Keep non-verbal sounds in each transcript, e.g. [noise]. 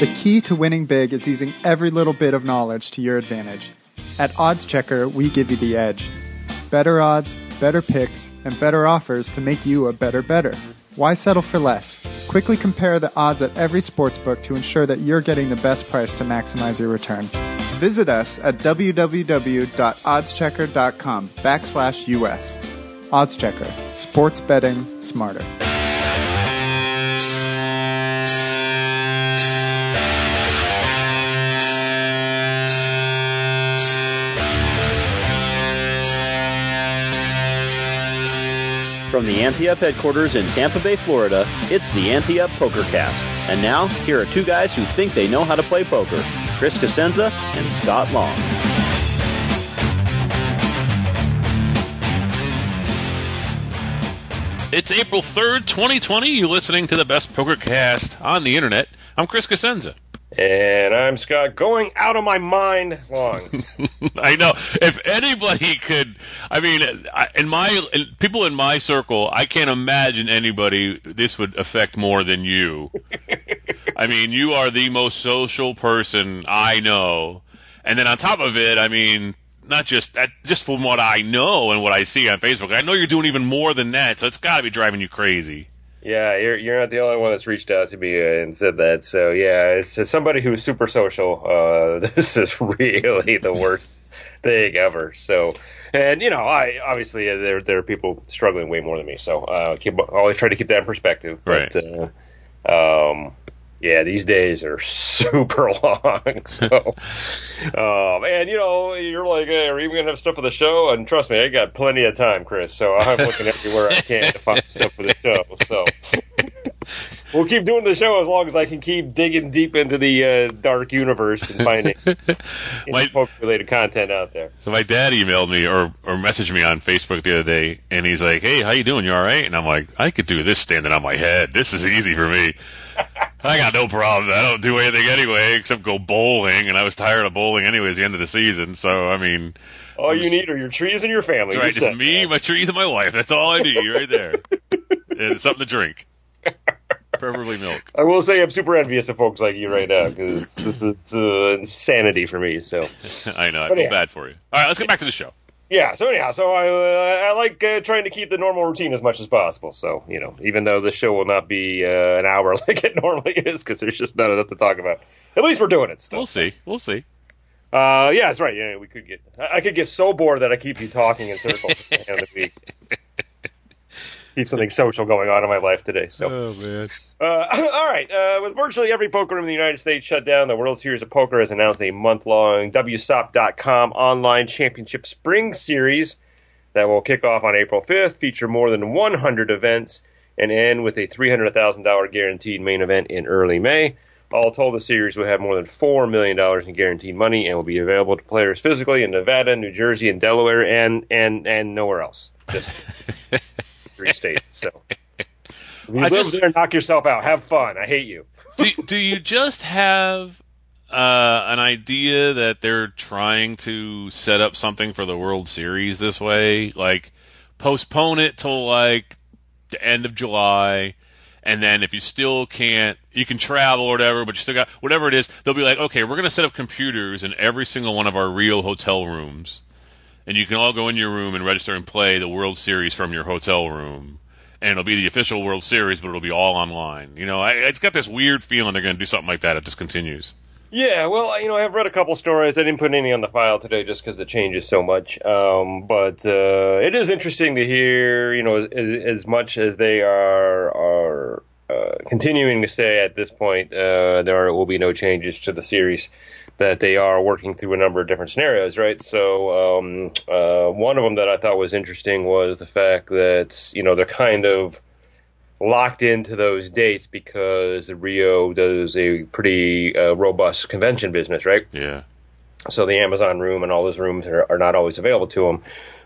The key to winning big is using every little bit of knowledge to your advantage. At Odds Checker, we give you the edge. Better odds, better picks, and better offers to make you a better better. Why settle for less? Quickly compare the odds at every sportsbook to ensure that you're getting the best price to maximize your return. Visit us at www.oddschecker.com backslash US. Odds Checker. Sports betting smarter. From the Ante Up headquarters in Tampa Bay, Florida, it's the Ante Up PokerCast. And now, here are two guys who think they know how to play poker Chris Cosenza and Scott Long. It's April 3rd, 2020. You're listening to the best poker cast on the internet. I'm Chris Cosenza. And I'm Scott, going out of my mind long. [laughs] I know. If anybody could, I mean, in my in, people in my circle, I can't imagine anybody this would affect more than you. [laughs] I mean, you are the most social person I know, and then on top of it, I mean, not just that, just from what I know and what I see on Facebook, I know you're doing even more than that. So it's got to be driving you crazy. Yeah, you're you're not the only one that's reached out to me and said that. So yeah, it's somebody who's super social. Uh, [laughs] this is really the worst thing ever. So, and you know, I obviously uh, there there are people struggling way more than me. So uh, keep always try to keep that in perspective. Right. But, uh, um, yeah, these days are [laughs] super long. [laughs] So, um, and you know, you're like, hey, are you even gonna have stuff for the show? And trust me, I got plenty of time, Chris. So I'm looking everywhere I can to find stuff for the show. So. [laughs] we'll keep doing the show as long as I can keep digging deep into the uh, dark universe and finding my, related content out there. So My dad emailed me or, or messaged me on Facebook the other day, and he's like, "Hey, how you doing? You all right?" And I'm like, "I could do this standing on my head. This is easy for me. I got no problem. I don't do anything anyway except go bowling, and I was tired of bowling anyway at the end of the season. So I mean." All I'm you just, need are your trees and your family. That's right, just me, man. my trees, and my wife. That's all I need right there. [laughs] and something to drink. Preferably milk. I will say I'm super envious of folks like you right now because it's, it's uh, insanity for me. So [laughs] I know I but feel yeah. bad for you. All right, let's get back to the show. Yeah. So anyhow, so I uh, I like uh, trying to keep the normal routine as much as possible. So you know, even though the show will not be uh, an hour [laughs] like it normally is because there's just not enough to talk about. At least we're doing it. Still. We'll see. We'll see. Uh, yeah, that's right. Yeah, we could get. I could get so bored that I keep you talking in circles at the end of the week [laughs] keep something social going on in my life today. So, oh man. Uh, [laughs] all right. Uh, with virtually every poker room in the United States shut down, the World Series of Poker has announced a month-long WSOP.com online championship spring series that will kick off on April 5th, feature more than 100 events, and end with a $300,000 guaranteed main event in early May. All told, the series will have more than $4 million in guaranteed money and will be available to players physically in Nevada, New Jersey, and Delaware, and, and, and nowhere else. Just [laughs] three states. So if you I live just, there, and knock yourself out. Have fun. I hate you. [laughs] do, do you just have uh, an idea that they're trying to set up something for the World Series this way? Like postpone it till like the end of July. And then if you still can't, you can travel or whatever, but you still got whatever it is. They'll be like, okay, we're going to set up computers in every single one of our real hotel rooms and you can all go in your room and register and play the World Series from your hotel room. And it'll be the official World Series, but it'll be all online. You know, I, it's got this weird feeling they're going to do something like that if this continues. Yeah, well, you know, I've read a couple stories. I didn't put any on the file today just because it changes so much. Um, but uh, it is interesting to hear, you know, as, as much as they are are uh, continuing to say at this point uh, there will be no changes to the series that they are working through a number of different scenarios, right? So um, uh, one of them that I thought was interesting was the fact that you know they're kind of locked into those dates because Rio does a pretty uh, robust convention business, right? Yeah. So the Amazon room and all those rooms are, are not always available to them.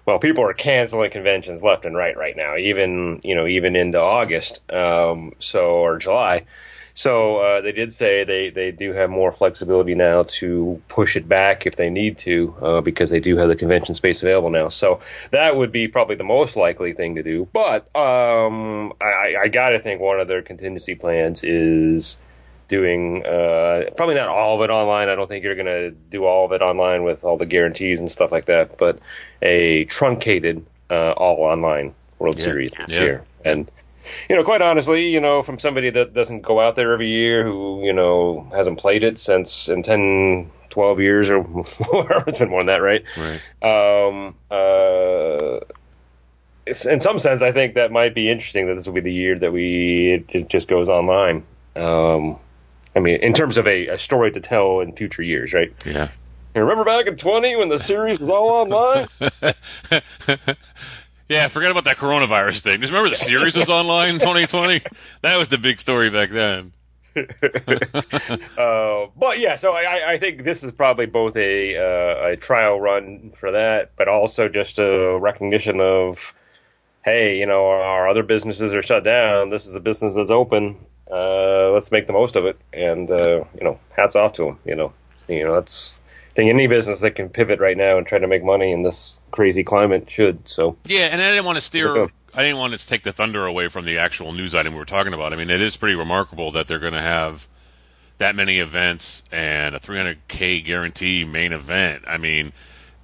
Well, people are canceling conventions left and right right now, even you know even into August, um, so or July. So uh, they did say they, they do have more flexibility now to push it back if they need to, uh, because they do have the convention space available now. So that would be probably the most likely thing to do. But um, I, I got to think one of their contingency plans is doing uh, probably not all of it online. I don't think you're going to do all of it online with all the guarantees and stuff like that, but a truncated uh, all online World Yeah. Series this Yeah. year. And you know, quite honestly, you know, from somebody that doesn't go out there every year, who you know hasn't played it since in 10, 12 years or [laughs] more, it's been more than that, right? Right. Um, uh, in some sense, I think that might be interesting that this will be the year that we it, it just goes online. Um, I mean, in terms of a, a story to tell in future years, right? Yeah. You remember back in 20 when the series was all online? [laughs] Yeah, forget about that coronavirus thing. Just remember the series was online in 2020? That was the big story back then. [laughs] Uh, but yeah, so I, I think this is probably both a uh, a trial run for that, but also just a recognition of, hey, you know, our other businesses are shut down. This is a business that's open. Uh, let's make the most of it, and uh, you know, hats off to them. You know, you know, that's Any business that can pivot right now and try to make money in this crazy climate should. So Yeah, and I didn't want to steer. I didn't want to take the thunder away from the actual news item we were talking about. I mean, it is pretty remarkable that they're going to have that many events and a 300k guarantee main event. I mean,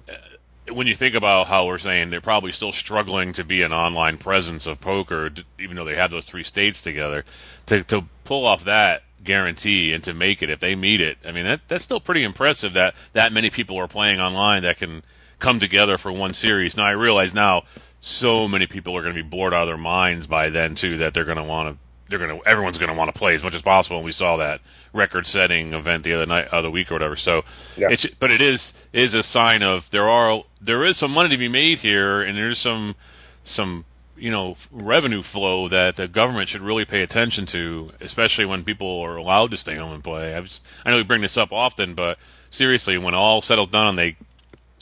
uh, when you think about how we're saying they're probably still struggling to be an online presence of poker, even though they have those three states together, to to pull off that guarantee and to make it if they meet it. I mean, that that's still pretty impressive that that many people are playing online that can come together for one series. Now I realize now so many people are going to be bored out of their minds by then too that they're going to want to they're going to everyone's going to want to play as much as possible and we saw that record-setting event the other night other week or whatever so Yeah. it's but it is is a sign of there are there is some money to be made here and there's some some you know revenue flow that the government should really pay attention to especially when people are allowed to stay home and play I, was, I know we bring this up often but seriously when all settles down and they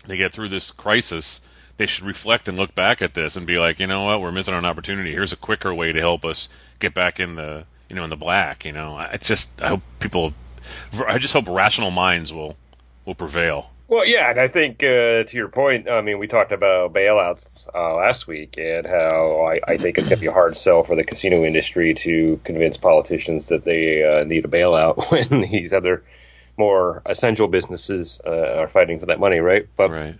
they get through this crisis, they should reflect and look back at this and be like, you know what, we're missing an opportunity. Here's a quicker way to help us get back in the, you know, in the black. You know, I just I hope people, I just hope rational minds will will prevail. Well, yeah, and I think uh, to your point, I mean, we talked about bailouts uh, last week and how I, I think it's going to be a hard sell for the casino industry to convince politicians that they uh, need a bailout [laughs] when these other more essential businesses uh, are fighting for that money, right? But Right.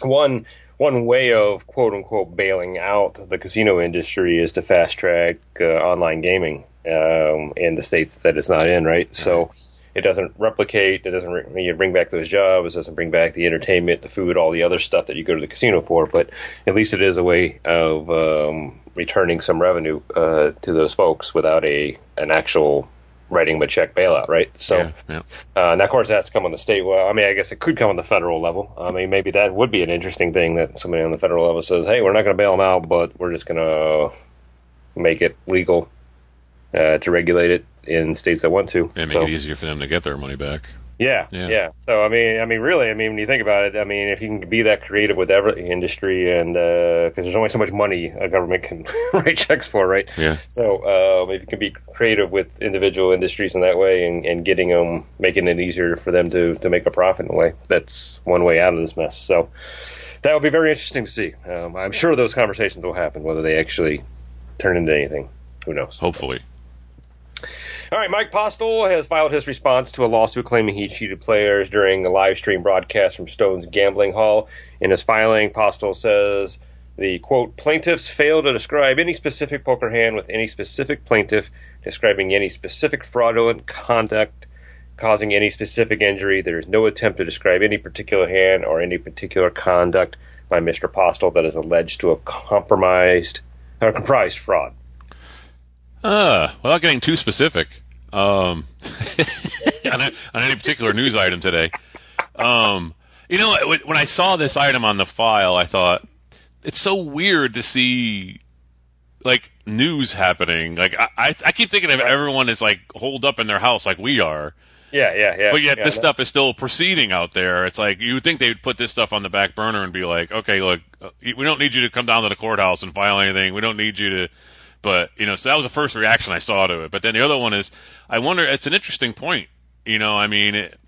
one one way of quote unquote bailing out the casino industry is to fast track uh, online gaming um, in the states that it's not in, right? So it doesn't replicate, it doesn't you bring back those jobs, it doesn't bring back the entertainment, the food, all the other stuff that you go to the casino for. But at least it is a way of um, returning some revenue uh, to those folks without a an actual writing them a check bailout, right? So. Yeah. yeah. Uh, and of course, that's come on the state. Well, I mean, I guess it could come on the federal level. I mean, maybe that would be an interesting thing that somebody on the federal level says, "Hey, we're not going to bail them out, but we're just going to make it legal uh, to regulate it in states that want to." And make So- it easier for them to get their money back. yeah, Yeah. yeah, So I mean, I mean, really, I mean, when you think about it, I mean, if you can be that creative with every industry, and because there's only so much money a government can [laughs] write checks for, right? Yeah. So um, if you can be creative with individual industries in that way, and, and getting them, making it easier for them to to make a profit in a way, that's one way out of this mess. So that would be very interesting to see. Um, I'm sure those conversations will happen, whether they actually turn into anything. Who knows? Hopefully. All right, Mike Postle has filed his response to a lawsuit claiming he cheated players during a live stream broadcast from Stone's Gambling Hall. In his filing, Postle says The quote plaintiffs fail to describe any specific poker hand with any specific plaintiff describing any specific fraudulent conduct causing any specific injury. There is no attempt to describe any particular hand or any particular conduct by Mr. Postle that is alleged to have compromised or comprised fraud. Uh, without getting too specific, um, [laughs] on, any particular news item today, um, you know, when I saw this item on the file, I thought it's so weird to see like news happening. Like I, I I keep thinking of everyone is like holed up in their house like we are. Yeah, yeah, yeah. But yet yeah, this stuff is still proceeding out there. It's like you would think they would put this stuff on the back burner and be like, okay, look, uh, we don't need you to come down to the courthouse and file anything. We don't need you to. But you know, so that was the first reaction I saw to it. But then the other one is, I wonder. It's an interesting point. You know, I mean, it,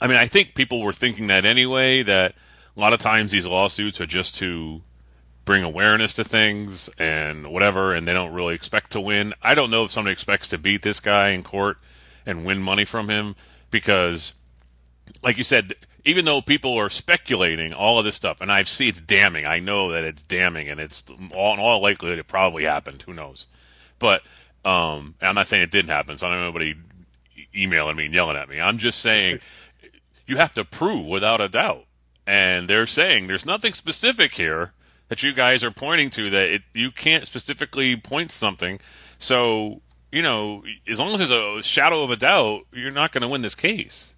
I mean, I think people were thinking that anyway. That a lot of times these lawsuits are just to bring awareness to things and whatever, and they don't really expect to win. I don't know if somebody expects to beat this guy in court and win money from him because, like you said, even though people are speculating all of this stuff, and I see it's damning. I know that it's damning, and it's all in all likelihood it probably happened. Who knows? But um, I'm not saying it didn't happen. So I don't know anybody emailing me and yelling at me. I'm just saying you have to prove without a doubt. And they're saying there's nothing specific here that you guys are pointing to that it, you can't specifically point something. So, you know, as long as there's a shadow of a doubt, you're not going to win this case.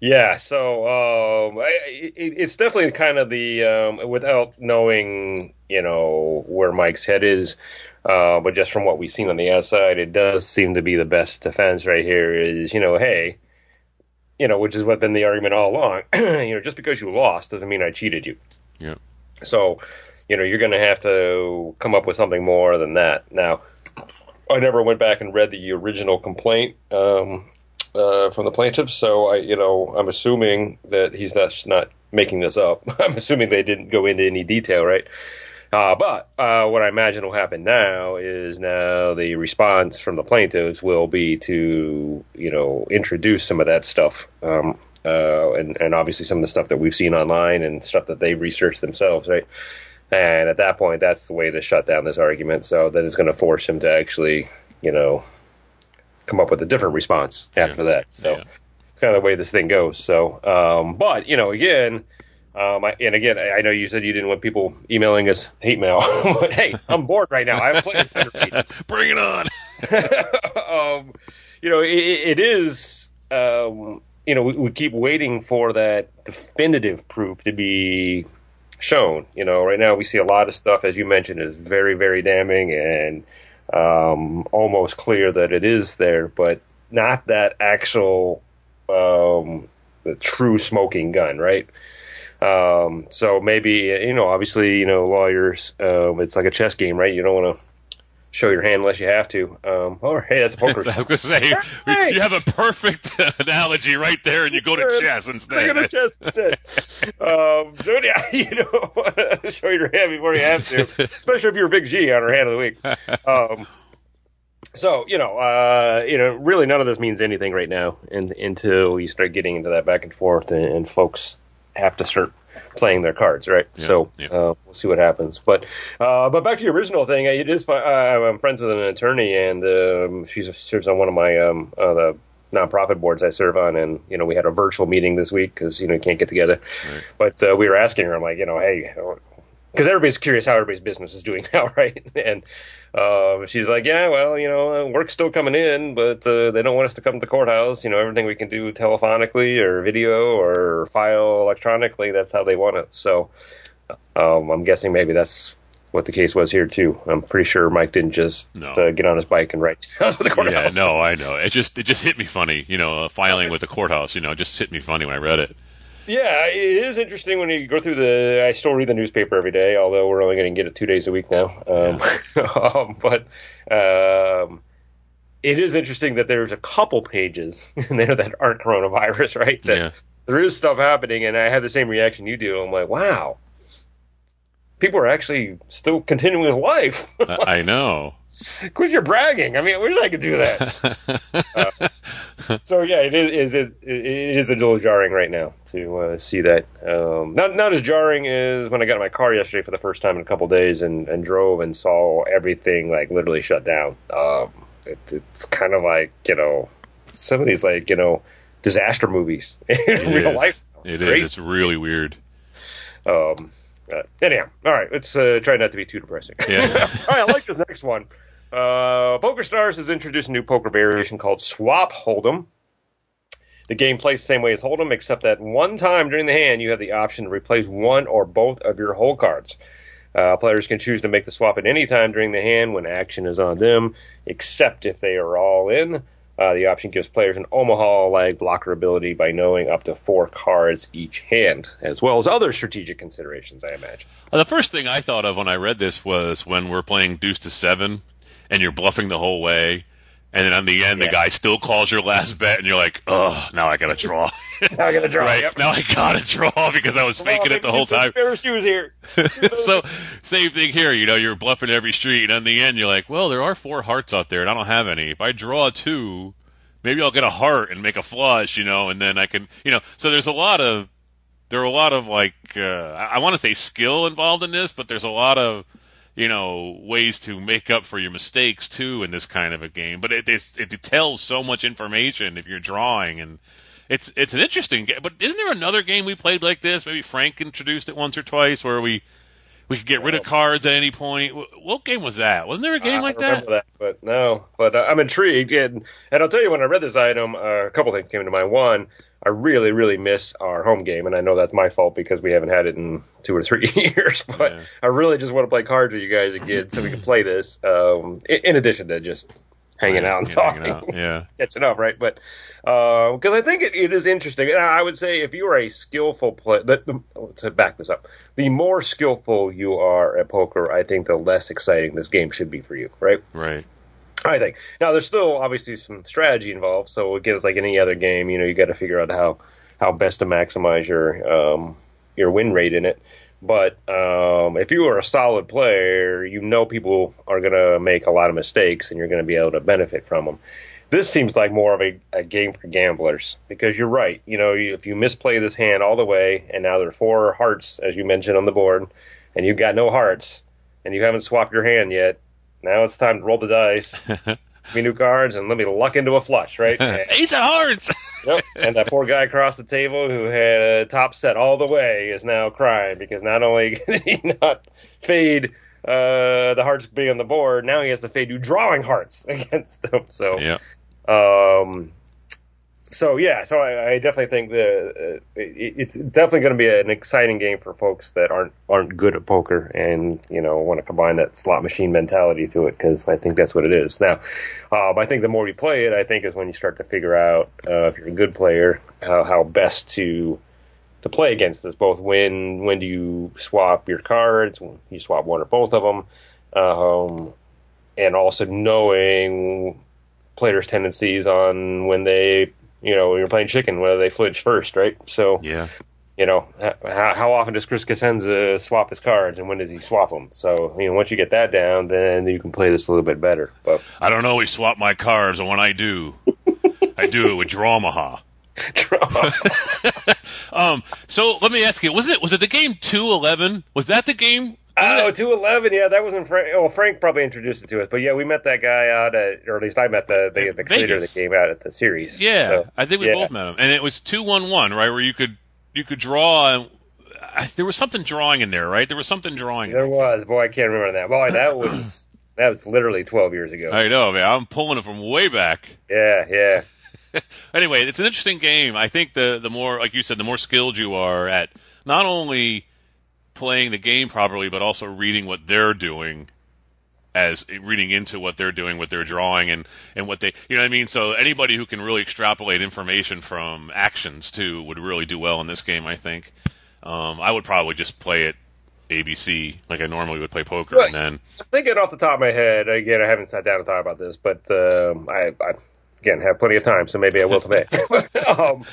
Yeah, so um, it, it's definitely kind of the um, without knowing, you know, where Mike's head is, uh, but just from what we've seen on the outside, it does seem to be the best defense right here. Is you know, hey, you know, which is what been the argument all along. [clears throat] you know, just because you lost doesn't mean I cheated you. Yeah. So, you know, you're going to have to come up with something more than that. Now, I never went back and read the original complaint um, uh, from the plaintiffs, so I, you know, I'm assuming that he's just not making this up. [laughs] I'm assuming they didn't go into any detail, right? Uh, but uh, what I imagine will happen now is now the response from the plaintiffs will be to, you know, introduce some of that stuff. Um, uh, and, and obviously some of the stuff that we've seen online and stuff that they researched themselves, right? And at that point, that's the way to shut down this argument. So that is going to force him to actually, you know, come up with a different response after yeah. that. So yeah. kind of the way this thing goes. So, um, but you know, again, um, I, and again, I know you said you didn't want people emailing us hate mail, [laughs] but hey, I'm bored right now. I have plenty of [laughs] Bring it on. [laughs] um, you know, it, it is. Um, you know, we, we keep waiting for that definitive proof to be shown. You know, right now we see a lot of stuff, as you mentioned, is very, very damning and um, almost clear that it is there, but not that actual um, the true smoking gun, right? Um, so maybe you know, obviously, you know, lawyers, um, it's like a chess game, right? You don't want to show your hand unless you have to. Um, oh, hey, that's poker. [laughs] I was going to say, hey. you have a perfect [laughs] analogy right there, and you go to chess instead. You go to chess instead. um, so [laughs] yeah, you know, show your hand before you have to, especially if you're a big G on our hand of the week. Um, so you know, uh, you know, really, none of this means anything right now, and, until you start getting into that back and forth, and, and folks have to start playing their cards, right? Yeah, so yeah. Uh, we'll see what happens. But uh, but back to your original thing, it is. Fun. I'm friends with an attorney, and um, she serves on one of my um, uh, the nonprofit boards I serve on, and you know we had a virtual meeting this week because you know you can't get together. Right. But uh, we were asking her, I'm like, you know, hey, because everybody's curious how everybody's business is doing [laughs] now, right? And uh, she's like, yeah, well, you know, work's still coming in, but uh, they don't want us to come to the courthouse. You know, everything we can do telephonically or video or file electronically, that's how they want it. So um, I'm guessing maybe that's what the case was here too. I'm pretty sure Mike didn't just no. uh, get on his bike and write [laughs] to the courthouse. Yeah, no, I know. It just it just hit me funny, you know, uh, filing with the courthouse. You know, it just hit me funny when I read it. Yeah, it is interesting when you go through the. I still read the newspaper every day, although we're only going to get it two days a week now. Um, yeah. [laughs] um, but um, it is interesting that there's a couple pages [laughs] in there that aren't coronavirus, right? That yeah. there is stuff happening, and I had the same reaction you do. I'm like, wow, people are actually still continuing with life. I know. [laughs] Quit your bragging. I mean, I wish I could do that. uh, [laughs] so yeah, it is it, it is a little jarring right now to uh, see that. Um, not not as jarring as when I got in my car yesterday for the first time in a couple days and, and drove and saw everything like literally shut down. Um, it, it's kind of like you know some of these like you know disaster movies [laughs] in It real is. life. It is. It's really weird. Um, uh, anyhow, all right, let's uh, try not to be too depressing. Yeah. [laughs] all right, I like this next one. Uh, PokerStars has introduced a new poker variation called Swap Hold'em. The game plays the same way as Hold'em, except that one time during the hand, you have the option to replace one or both of your hole cards. Uh, players can choose to make the swap at any time during the hand when action is on them, except if they are all in. Uh, the option gives players an Omaha leg blocker ability by knowing up to four cards each hand, as well as other strategic considerations, I imagine. Uh, The first thing I thought of when I read this was when we're playing deuce to seven and you're bluffing the whole way, and then on the end the guy still calls your last bet, and you're like, oh, now I gotta draw. [laughs] Now I gotta draw. right Yep. now I gotta draw because I was faking it the whole time. Pair of shoes here. [laughs] so same thing here. You know, you're bluffing every street, and on the end, you're like, well, there are four hearts out there, and I don't have any. If I draw two, maybe I'll get a heart and make a flush. You know, and then I can, you know. So there's a lot of there are a lot of like uh, I, I want to say skill involved in this, but there's a lot of you know ways to make up for your mistakes too in this kind of a game. But it it, it tells so much information if you're drawing and. It's it's an interesting game, but isn't there another game we played like this? Maybe Frank introduced it once or twice, where we we could get rid of cards at any point. What game was that? Wasn't there a game I like that? that, but no. But uh, I'm intrigued, and and I'll tell you when I read this item, uh, a couple things came to mind. One, I really, really miss our home game, and I know that's my fault because we haven't had it in two or three [laughs] years. But Yeah. I really just want to play cards with you guys again, so we can play this. Um, in, in addition to just hanging out and Yeah, talking, out, Yeah. [laughs] catching up, right? But because I think it, it is interesting, and I would say if you are a skillful player, to back this up, the more skillful you are at poker, I think the less exciting this game should be for you, right? Right. I think. Now, there's still obviously some strategy involved, so again, it's like any other game. You know, you got to figure out how how best to maximize your um, your win rate in it. But um, if you are a solid player, you know people are going to make a lot of mistakes, and you're going to be able to benefit from them. This seems like more of a, a game for gamblers because you're right. You know, you, if you misplay this hand all the way, and now there are four hearts, as you mentioned on the board, and you've got no hearts, and you haven't swapped your hand yet, now it's time to roll the dice, [laughs] give me new cards, and let me luck into a flush, right? [laughs] Ace of Hearts. [laughs] yep. and that poor guy across the table who had a top set all the way is now crying because not only can he not fade uh, the hearts being on the board, now he has to fade you drawing hearts against them. So, yeah. Um, so yeah, so I, I definitely think that uh, it, it's definitely going to be an exciting game for folks that aren't aren't good at poker and you know want to combine that slot machine mentality to it because I think that's what it is. Now, um, I think the more you play it, I think is when you start to figure out uh, if you're a good player how, how best to to play against this. Both when when do you swap your cards? When you swap one or both of them, um, and also knowing players' tendencies on when they, you know, when you're playing chicken, whether they flinch first, right? So, Yeah. you know, how, how often does Chris Cosenza swap his cards, and when does he swap them? So, you know, once you get that down, then you can play this a little bit better. But I don't always swap my cards, and when I do, I do it with Dramaha. [laughs] [laughs] Um. So let me ask you: Was it was it the game two eleven? Was that the game? Oh, uh, 211, yeah, that wasn't Frank. Oh, Frank probably introduced it to us, but yeah, we met that guy out at, or at least I met the the, the creator that came out at the series. Yeah, So, I think we yeah. both met him, and it was two one one, right? Where you could you could draw. And, I, there was something drawing in there, right? There was something drawing. in There was, boy, I can't remember that. Boy, that was [clears throat] that was literally 12 years ago. I know, man. I'm pulling it from way back. Yeah, yeah. [laughs] Anyway, it's an interesting game. I think the the more, like you said, the more skilled you are at not only playing the game properly, but also reading what they're doing, as reading into what they're doing, what they're drawing, and and what they, you know what I mean. So anybody who can really extrapolate information from actions too would really do well in this game. I think. Um, I would probably just play it ABC like I normally would play poker, Right. and then Thinking off the top of my head, again, I haven't sat down and thought about this, but um, I, I again have plenty of time, so maybe I will today. [laughs] [laughs] um,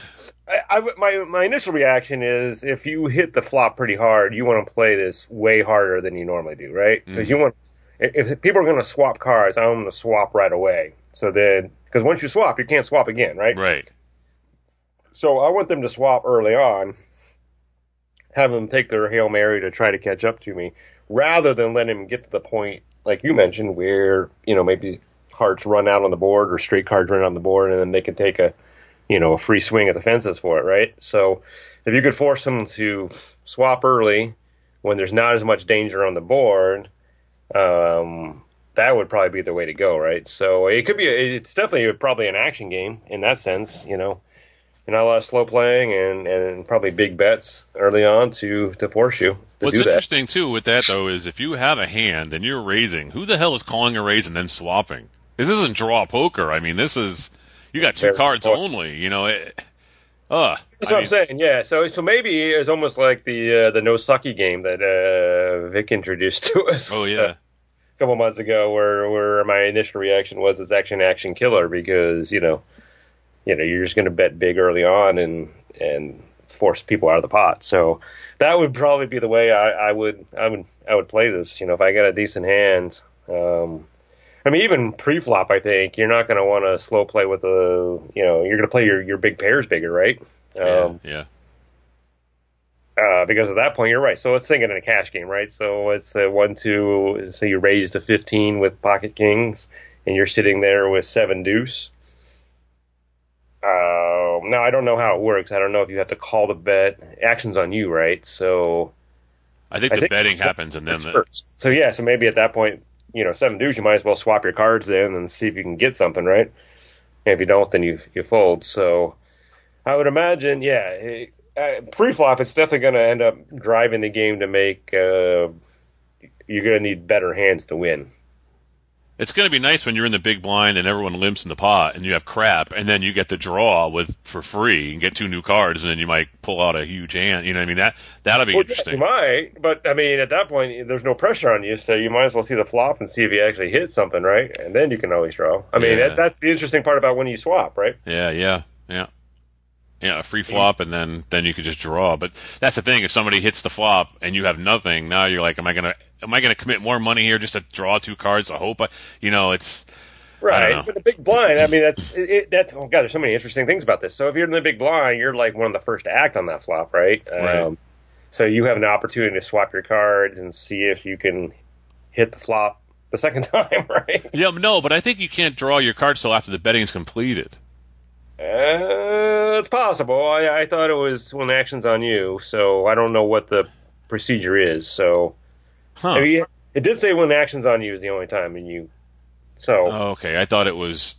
I, I, my my initial reaction is if you hit the flop pretty hard, you want to play this way harder than you normally do, right? Mm-hmm. Because you want if if people are going to swap cards, I'm going to swap right away. So then because once you swap, you can't swap again, right? Right. So I want them to swap early on, have them take their hail mary to try to catch up to me, rather than let him get to the point like you mentioned where you know maybe hearts run out on the board or straight cards run out on the board, and then they can take a you know a free swing at the fences for it, right? So if you could force them to swap early when there's not as much danger on the board, um, that would probably be the way to go, right? So it could be, it's definitely probably an action game in that sense, you know. And not a lot of slow playing and, and probably big bets early on to, to force you. To What's interesting too with that though is if you have a hand and you're raising, who the hell is calling a raise and then swapping? This isn't draw poker. I mean, this is you got two cards important. only. You know, it, uh, That's I what I'm saying. Yeah. So so maybe it's almost like the uh, the no sucky game that uh, Vic introduced to us. Oh uh, yeah, a couple months ago, where where my initial reaction was it's action action killer because you know, you know you're just going to bet big early on and and force people out of the pot. So that would probably be the way I, I would I would I would play this. You know, if I got a decent hand. Um, I mean, even pre-flop, I think you're not going to want to slow play with the, you know, you're going to play your, your big pairs bigger, right? yeah, Um, yeah. uh, because at that point, you're right. So let's think it in a cash game, right? So it's a one, two, say you raise to 15 with pocket kings, and you're sitting there with seven deuce. Um, now I don't know how it works. I don't know if you have to call the bet. Action's on you, right? So I think I the think betting happens and then the, first. So yeah, so maybe at that point, you know, seven deuce, you might as well swap your cards in and see if you can get something, right? And if you don't, then you you fold. So I would imagine, yeah, it, uh, pre-flop, it's definitely going to end up driving the game to make. Uh, you're going to need better hands to win. It's going to be nice when you're in the big blind and everyone limps in the pot and you have crap and then you get the draw with for free and get two new cards and then you might pull out a huge hand. You know what I mean? That that'll be Well, interesting. you might, but I mean, at that point, there's no pressure on you, so you might as well see the flop and see if you actually hit something, right? And then you can always draw. I mean, Yeah. that, that's the interesting part about when you swap, right? Yeah, yeah, yeah. Yeah, a free mm. flop and then then you could just draw. But that's the thing, if somebody hits the flop and you have nothing, now you're like, Am I gonna am I gonna commit more money here just to draw two cards? I hope I you know, it's Right, but the big blind. I mean, that's it, it, that's. Oh god, there's so many interesting things about this. So if you're in the big blind, you're like one of the first to act on that flop, right? Right. Um, so you have an opportunity to swap your cards and see if you can hit the flop the second [laughs] time, right? Yeah, no, but I think you can't draw your cards till after the betting is completed. Uh, it's possible. I, I thought it was when the action's on you, so I don't know what the procedure is. So Huh. I mean, it did say when action's on you is the only time, and you. So Oh, okay. I thought it was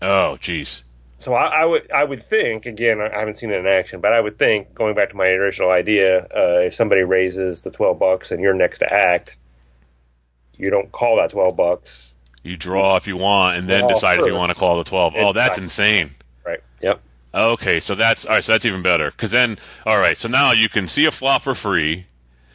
Oh, jeez. So I, I would I would think again I haven't seen it in action, but I would think going back to my original idea, uh, if somebody raises the twelve bucks and you're next to act, you don't call that twelve bucks, You draw if you want and then decide if you want to call the 12. Oh, that's insane. right? Yep. Okay, so that's all right. So that's even better because then, all right. So now you can see a flop for free,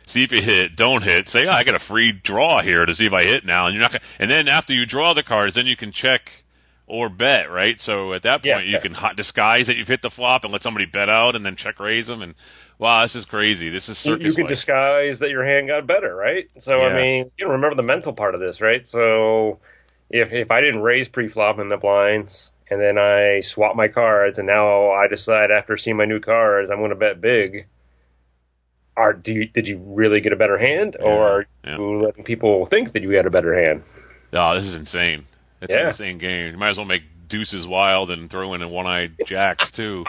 see if you hit, don't hit. Say, oh, I got a free draw here to see if I hit now, and you're not. Gonna, and then after you draw the cards, then you can check or bet, right? So at that point, Yeah, you yeah. can hot disguise that you've hit the flop and let somebody bet out, and then check raise them. And wow, this is crazy. This is circus. you can disguise that your hand got better, right? So Yeah. I mean, you know, remember the mental part of this, right? So if if I didn't raise pre-flop in the blinds and then I swap my cards and now I decide after seeing my new cards I'm going to bet big. Are do you, did you really get a better hand, or are yeah. letting people think that you had a better hand? Oh, this is insane. It's an insane game. You might as well make deuces wild and throw in a one-eyed [laughs] jacks too.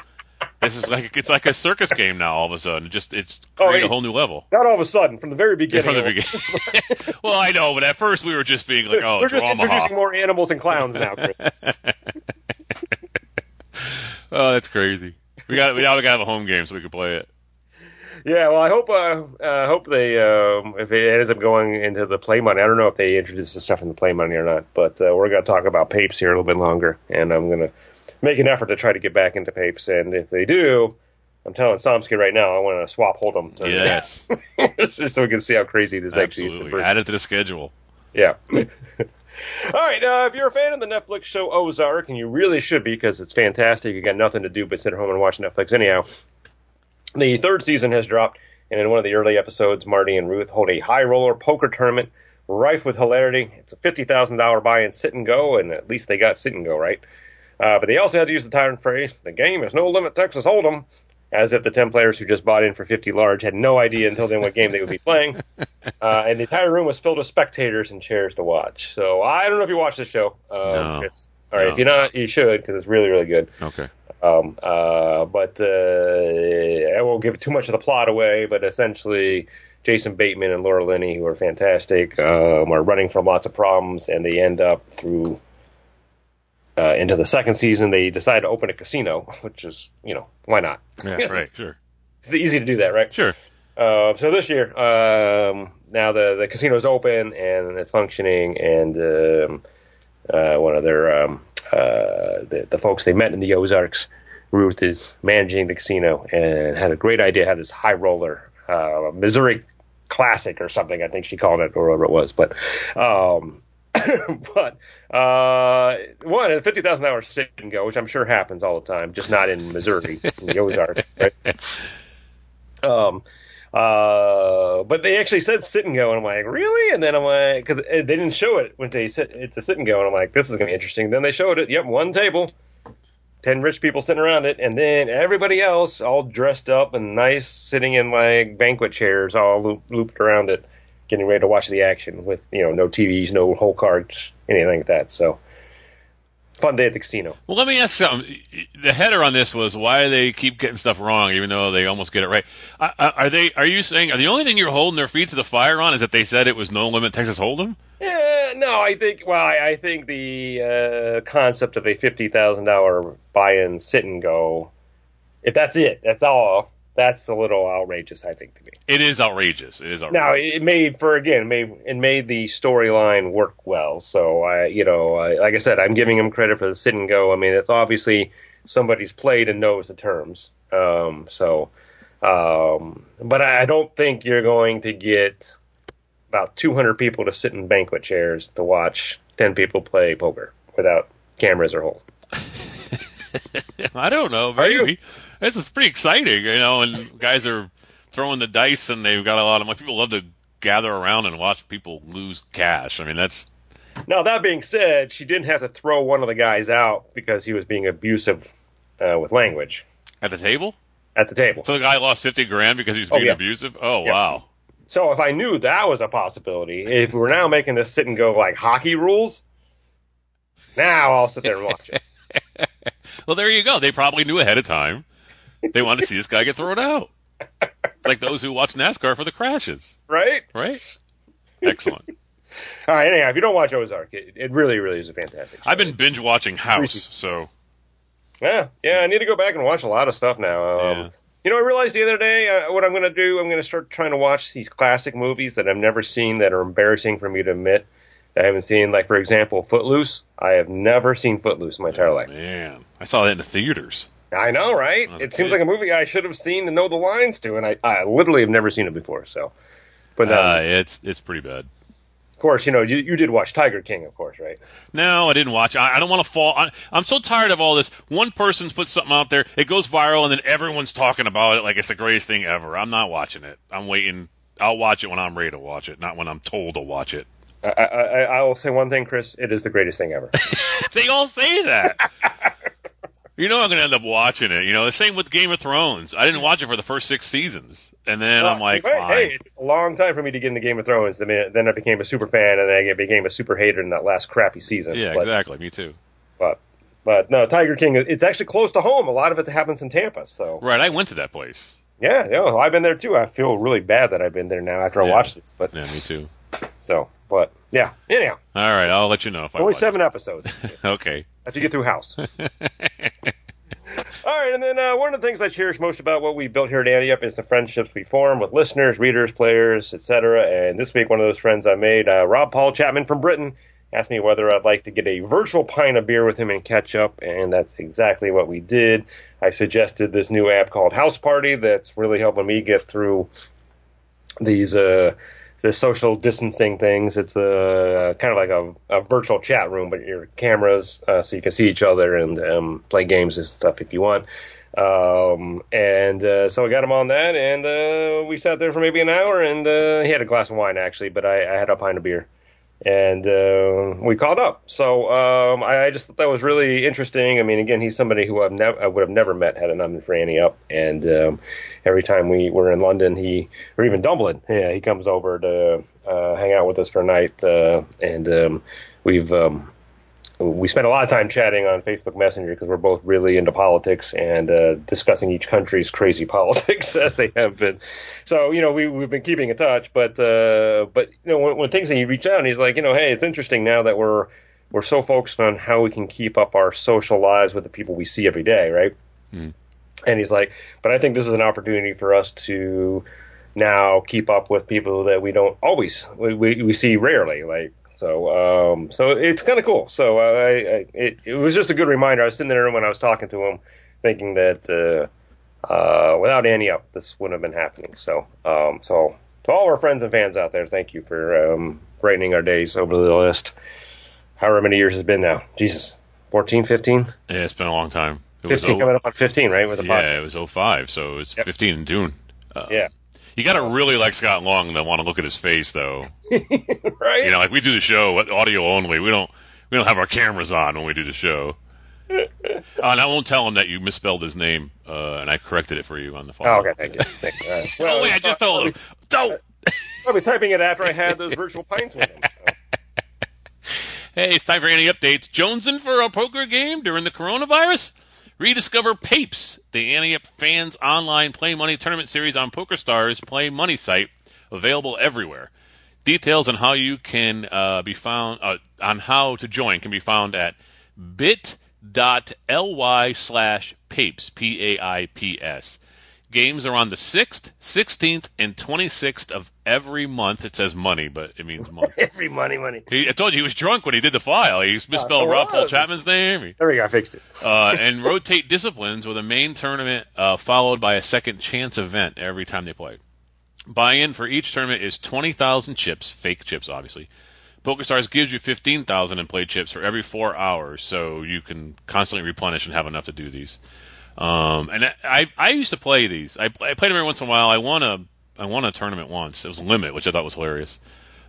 This is like it's like a circus game now. All of a sudden, just it's Oh, create hey. a whole new level. Not all of a sudden, from the very Yeah, beginning. from the beginning. [laughs] well, I know, but at first we were just being like, "Oh, They're just drama." introducing more animals and clowns now, Chris. [laughs] Oh, that's crazy. We got we now we got to have a home game so we can play it. Yeah, well, I hope uh, uh, hope they um, if it ends up going into the play money. I don't know if they introduce the stuff in the play money or not, but uh, we're going to talk about papes here a little bit longer, and I'm going to make an effort to try to get back into papes. And if they do, I'm telling Somsky right now, I want to swap Hold'em to [laughs] Yes, just so we can see how crazy this actually is. absolutely. Add it to the schedule. Yeah. [laughs] All right. Uh, if you're a fan of the Netflix show Ozark, and you really should be because it's fantastic, you got nothing to do but sit at home and watch Netflix anyhow. The third season has dropped, and in one of the early episodes, Marty and Ruth hold a high roller poker tournament rife with hilarity. It's a fifty thousand dollar buy-in sit and go, and at least they got sit and go right. Uh, but they also had to use the tyrant phrase, "The game is no limit Texas Hold'em," as if the ten players who just bought in for fifty large had no idea until then what game they would be playing. [laughs] Uh, and the entire room was filled with spectators and chairs to watch. So I don't know if you watched this show. Um, No. it's- all right, No. if you're not, you should because it's really, really good. Okay. Um, uh, but uh, I won't give too much of the plot away. But essentially, Jason Bateman and Laura Linney, who are fantastic, um, are running from lots of problems, and they end up through uh, into the second season. They decide to open a casino, [laughs] which is you know why not? Yeah. Right. Sure. It's easy to do that, right? Sure. Uh, so this year, um, now the the casino's open and it's functioning, and um, uh, one of their um, uh, the, the folks they met in the Ozarks, Ruth is managing the casino and had a great idea. Had this high roller, uh, Missouri Classic or something, I think she called it, or whatever it was. But um, [coughs] but uh, one a fifty thousand dollars sit and go, which I'm sure happens all the time, just not in Missouri, in the Ozarks. [laughs] Right? Um, uh, but they actually said sit and go, and I'm like, really? And then I'm like, because they didn't show it when they said it's a sit and go, and I'm like, this is gonna be interesting. Then they showed it. Yep, one table, ten rich people sitting around it, and then everybody else all dressed up and nice, sitting in like banquet chairs, all loop, looped around it, getting ready to watch the action with you know no TVs, no whole cards, anything like that. So fun day at the casino. Well, let me ask something. The header on this was why do they keep getting stuff wrong, even though they almost get it right. Are they? Are you saying are the only thing you're holding their feet to the fire on is that they said it was no limit Texas Hold'em? Yeah, no, I think. Well, I, I think the uh, concept of a fifty thousand dollar buy-in sit and go, if that's it, that's all. That's a little outrageous, I think, to me. It is outrageous. It is outrageous. Now, it made for again, it made it made the storyline work well. So I, you know, I, like I said, I'm giving him credit for the sit and go. I mean, it's obviously somebody's played and knows the terms. Um, so, um, but I I don't think you're going to get about 200 people to sit in banquet chairs to watch 10 people play poker without cameras or hold. [laughs] I don't know. Are you? Maybe it's it's pretty exciting, you know. And guys are throwing the dice, and they've got a lot of like people love to gather around and watch people lose cash. I mean, that's Now, that being said, she didn't have to throw one of the guys out because he was being abusive uh, with language at the table. at the table. So the guy lost fifty grand because he was Oh, being yeah. abusive. Oh Yeah. wow. So if I knew that was a possibility, if we're now making this sit and go like hockey rules, now I'll sit there and watch it. [laughs] Well, there you go. They probably knew ahead of time. They wanted to see this guy get thrown out. It's like those who watch NASCAR for the crashes, Right? right? Excellent. [laughs] All right, anyhow, if you don't watch Ozark, it, it really, really is a fantastic show. I've been binge watching House, so Yeah, yeah, I need to go back and watch a lot of stuff now. Um, Yeah. You know, I realized the other day uh, what I'm going to do. I'm going to start trying to watch these classic movies that I've never seen that are embarrassing for me to admit that I haven't seen. Like, for example, Footloose. I have never seen Footloose in my entire life. man, I saw that in the theaters. I know, right? a It seems like a movie I should have seen and know the lines to, and I, I literally have never seen it before. So, but um, Uh, it's it's pretty bad. Of course, you know, you, you did watch Tiger King, of course, right? No, I didn't watch. I, I don't want to fall. I, I'm so tired of all this. One person's put something out there, it goes viral, and then everyone's talking about it like it's the greatest thing ever. I'm not watching it. I'm waiting. I'll watch it when I'm ready to watch it, not when I'm told to watch it. I, I I will say one thing, Chris. It is the greatest thing ever. [laughs] They all say that. [laughs] you know I'm going to end up watching it. You know, the same with Game of Thrones. I didn't watch it for the first six seasons, and then I'm like, hey, fine. hey, it's a long time for me to get into Game of Thrones. The minute, then I became a super fan, and then I became a super hater in that last crappy season. yeah, but, exactly. Me too. But, but no, Tiger King. It's actually close to home. A lot of it happens in Tampa. So Right, I went to that place. yeah, yeah, I've been there too. I feel really bad that I've been there now after I watched this. But Yeah, me too. So, but yeah. Anyhow, All right, I'll let you know if I only watch seven episodes. [laughs] Okay. after you get through house. [laughs] All right, and then uh, one of the things I cherish most about what we built here at Ante Up is the friendships we form with listeners, readers, players, etc. And this week, one of those friends I made, uh, Rob Paul Chapman from Britain, asked me whether I'd like to get a virtual pint of beer with him and catch up, and that's exactly what we did. I suggested this new app called House Party that's really helping me get through these uh, the social distancing things. It's a kind of like a, a virtual chat room, but your cameras uh, so you can see each other and um, play games and stuff if you want. Um, and uh, so I got him on that, and uh, we sat there for maybe an hour, and uh, he had a glass of wine actually, but I, I had a pint of beer. And uh, we called up. So um, I, I, just thought that was really interesting. I mean, again, he's somebody who I've nev- I would have never met had it not been for Ante Up. And um, every time we were in London, he or even Dublin, yeah, he comes over to uh, hang out with us for a night, uh, and um, we've um, we spent a lot of time chatting on Facebook Messenger because we're both really into politics and uh, discussing each country's crazy [laughs] politics as they have been. So you know we we've been keeping in touch, but uh, but you know when, when things and he reached out and he's like you know hey it's interesting now that we're we're so focused on how we can keep up our social lives with the people we see every day, right? Mm. And he's like, but I think this is an opportunity for us to now keep up with people that we don't always we, we, we see rarely, like so, um, so it's kind of cool. So, uh, I, I, it, it was just a good reminder. I was sitting there when I was talking to him, thinking that uh, uh, without Ante up, this wouldn't have been happening. So, um, so to all our friends and fans out there, thank you for um, brightening our days over the last however many years it's been now. Jesus, 14, 15? Yeah, it's been a long time. It 15 coming up on 15, right? With the yeah, it was 05, so it's yep. 15 in June. Uh, yeah. You got to really like Scott Long to want to look at his face, though. [laughs] right? You know, like we do the show audio only. We don't we don't have our cameras on when we do the show. [laughs] uh, and I won't tell him that you misspelled his name, uh, and I corrected it for you on the phone. Oh, okay, thank you. Thank you. Right. Well, oh wait, I just told him. Don't. I'll be typing it after I had those virtual pints with him. So. [laughs] Hey, it's time for any updates. Jonesing for a poker game during the coronavirus? Rediscover Papes, the Up Fans Online Play Money Tournament Series on PokerStars Play Money site, available everywhere. Details on how you can uh, be found uh, on how to join can be found at bit.ly slash papes p a i p s. Games are on the 6th, 16th, and 26th of every month. It says money, but it means month. [laughs] every money, money. He, I told you he was drunk when he did the file. He misspelled uh, Rob Paul Chapman's name. There we go. I fixed it. uh, and rotate disciplines with a main tournament uh, followed by a second chance event every time they play. Buy-in for each tournament is 20,000 chips, fake chips, obviously. PokerStars gives you 15,000 in play chips for every four hours, so you can constantly replenish and have enough to do these. Um, and I, I used to play these. I, I played them every once in a while. I won a I won a tournament once. It was limit, which I thought was hilarious.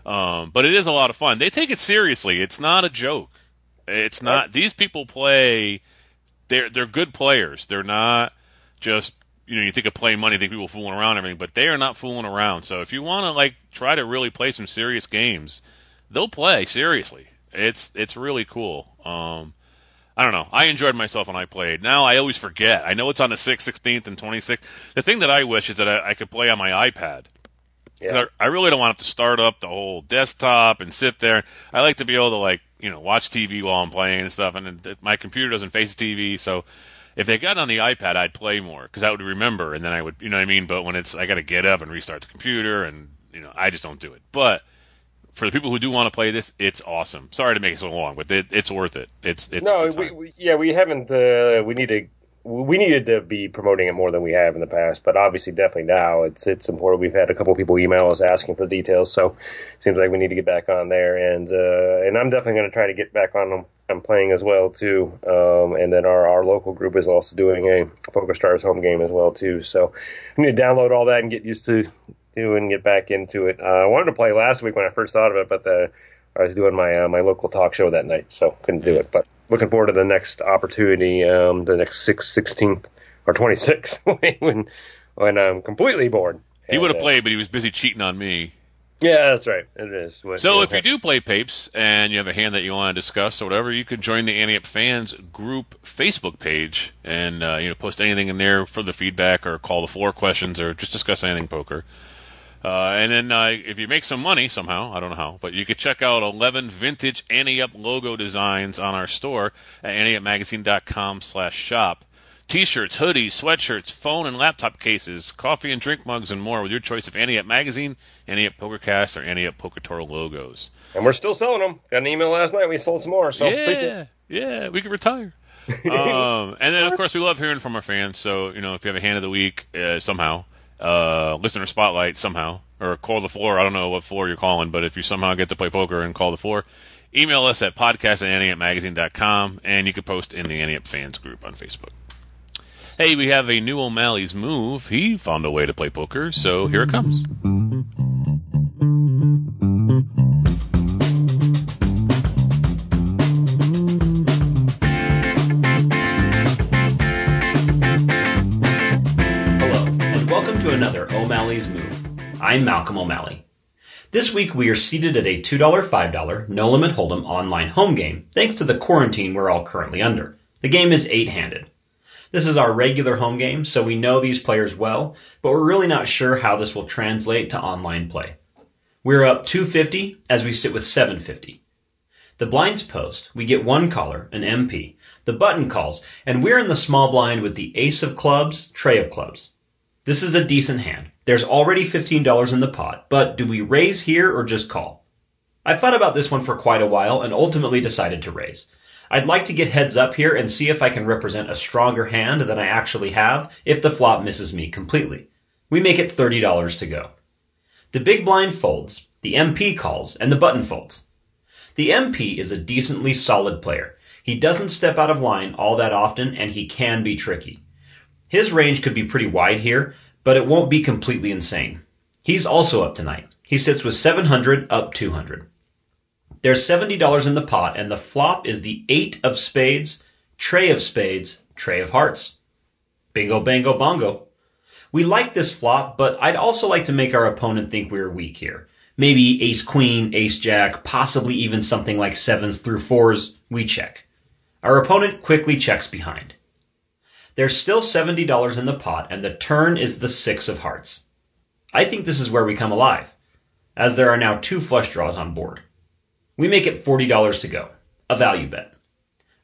Um, but it is a lot of fun. They take it seriously. It's not a joke. It's not. These people play. They're they're good players. They're not just you know you think of playing money, think people fooling around and everything, but they are not fooling around. So if you want to like try to really play some serious games, they'll play seriously. It's it's really cool. Um, I don't know. I enjoyed myself when I played. Now I always forget. I know it's on the 6th, 16th, and 26th. The thing that I wish is that I, I could play on my iPad. Yeah. I, I, really don't want to start up the whole desktop and sit there. I like to be able to like you know watch TV while I'm playing and stuff. And it, my computer doesn't face TV, so if they got on the iPad, I'd play more because I would remember, and then I would you know what I mean. But when it's I got to get up and restart the computer, and you know I just don't do it. But for the people who do want to play this, it's awesome. Sorry to make it so long, but it, it's worth it. It's it's no, we, we, yeah, we haven't. Uh, we need to. We needed to be promoting it more than we have in the past, but obviously, definitely now it's it's important. We've had a couple people email us asking for details, so it seems like we need to get back on there. And uh, and I'm definitely going to try to get back on them. I'm playing as well too, um, and then our, our local group is also doing a Poker Stars home game as well too. So I need to download all that and get used to do and get back into it. Uh, I wanted to play last week when I first thought of it, but the, I was doing my uh, my local talk show that night, so couldn't do it. But looking forward to the next opportunity, um, the next six, 16th or 26th [laughs] when when I'm completely bored. He would have uh, played, but he was busy cheating on me. Yeah, that's right. It is. What, so, if you do play Papes and you have a hand that you want to discuss or whatever, you could join the Ante Up Fans group Facebook page and uh, you know post anything in there for the feedback or call the floor questions or just discuss anything poker. Uh, and then uh, if you make some money somehow, I don't know how, but you could check out 11 vintage Ante Up logo designs on our store at anteupmagazine.com slash shop. T-shirts, hoodies, sweatshirts, phone and laptop cases, coffee and drink mugs, and more with your choice of Ante Up Magazine, Ante Up PokerCast, or Ante Up Poker Tour logos. And we're still selling them. Got an email last night. We sold some more. So yeah, yeah, we can retire. [laughs] um, and then of course we love hearing from our fans. So you know if you have a hand of the week uh, somehow, uh, listener spotlight somehow, or call the floor. I don't know what floor you're calling, but if you somehow get to play poker and call the floor, email us at podcast at and you can post in the Ante Up fans group on Facebook. Hey, we have a new O'Malley's move. He found a way to play poker, so here it comes. O'Malley's Move. I'm Malcolm O'Malley. This week we are seated at a $2, $5 no limit hold'em online home game, thanks to the quarantine we're all currently under. The game is eight handed. This is our regular home game, so we know these players well, but we're really not sure how this will translate to online play. We're up 250 as we sit with 750. The blinds post, we get one caller, an MP. The button calls, and we're in the small blind with the ace of clubs, tray of clubs. This is a decent hand. There's already $15 in the pot, but do we raise here or just call? I thought about this one for quite a while and ultimately decided to raise. I'd like to get heads up here and see if I can represent a stronger hand than I actually have if the flop misses me completely. We make it $30 to go. The big blind folds, the MP calls, and the button folds. The MP is a decently solid player. He doesn't step out of line all that often and he can be tricky. His range could be pretty wide here, but it won't be completely insane. He's also up tonight. He sits with 700 up 200. There's $70 in the pot and the flop is the 8 of spades, tray of spades, tray of hearts. Bingo, bango, bongo. We like this flop, but I'd also like to make our opponent think we're weak here. Maybe ace queen, ace jack, possibly even something like sevens through fours, we check. Our opponent quickly checks behind. There's still $70 in the pot, and the turn is the six of hearts. I think this is where we come alive, as there are now two flush draws on board. We make it $40 to go, a value bet.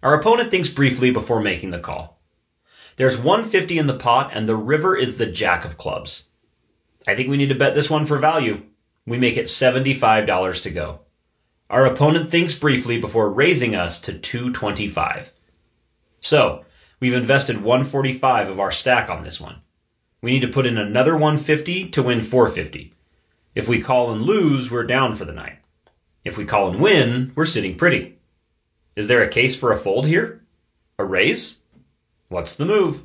Our opponent thinks briefly before making the call. There's 150 in the pot, and the river is the jack of clubs. I think we need to bet this one for value. We make it $75 to go. Our opponent thinks briefly before raising us to 225. So, We've invested 145 of our stack on this one. We need to put in another 150 to win 450. If we call and lose, we're down for the night. If we call and win, we're sitting pretty. Is there a case for a fold here? A raise? What's the move?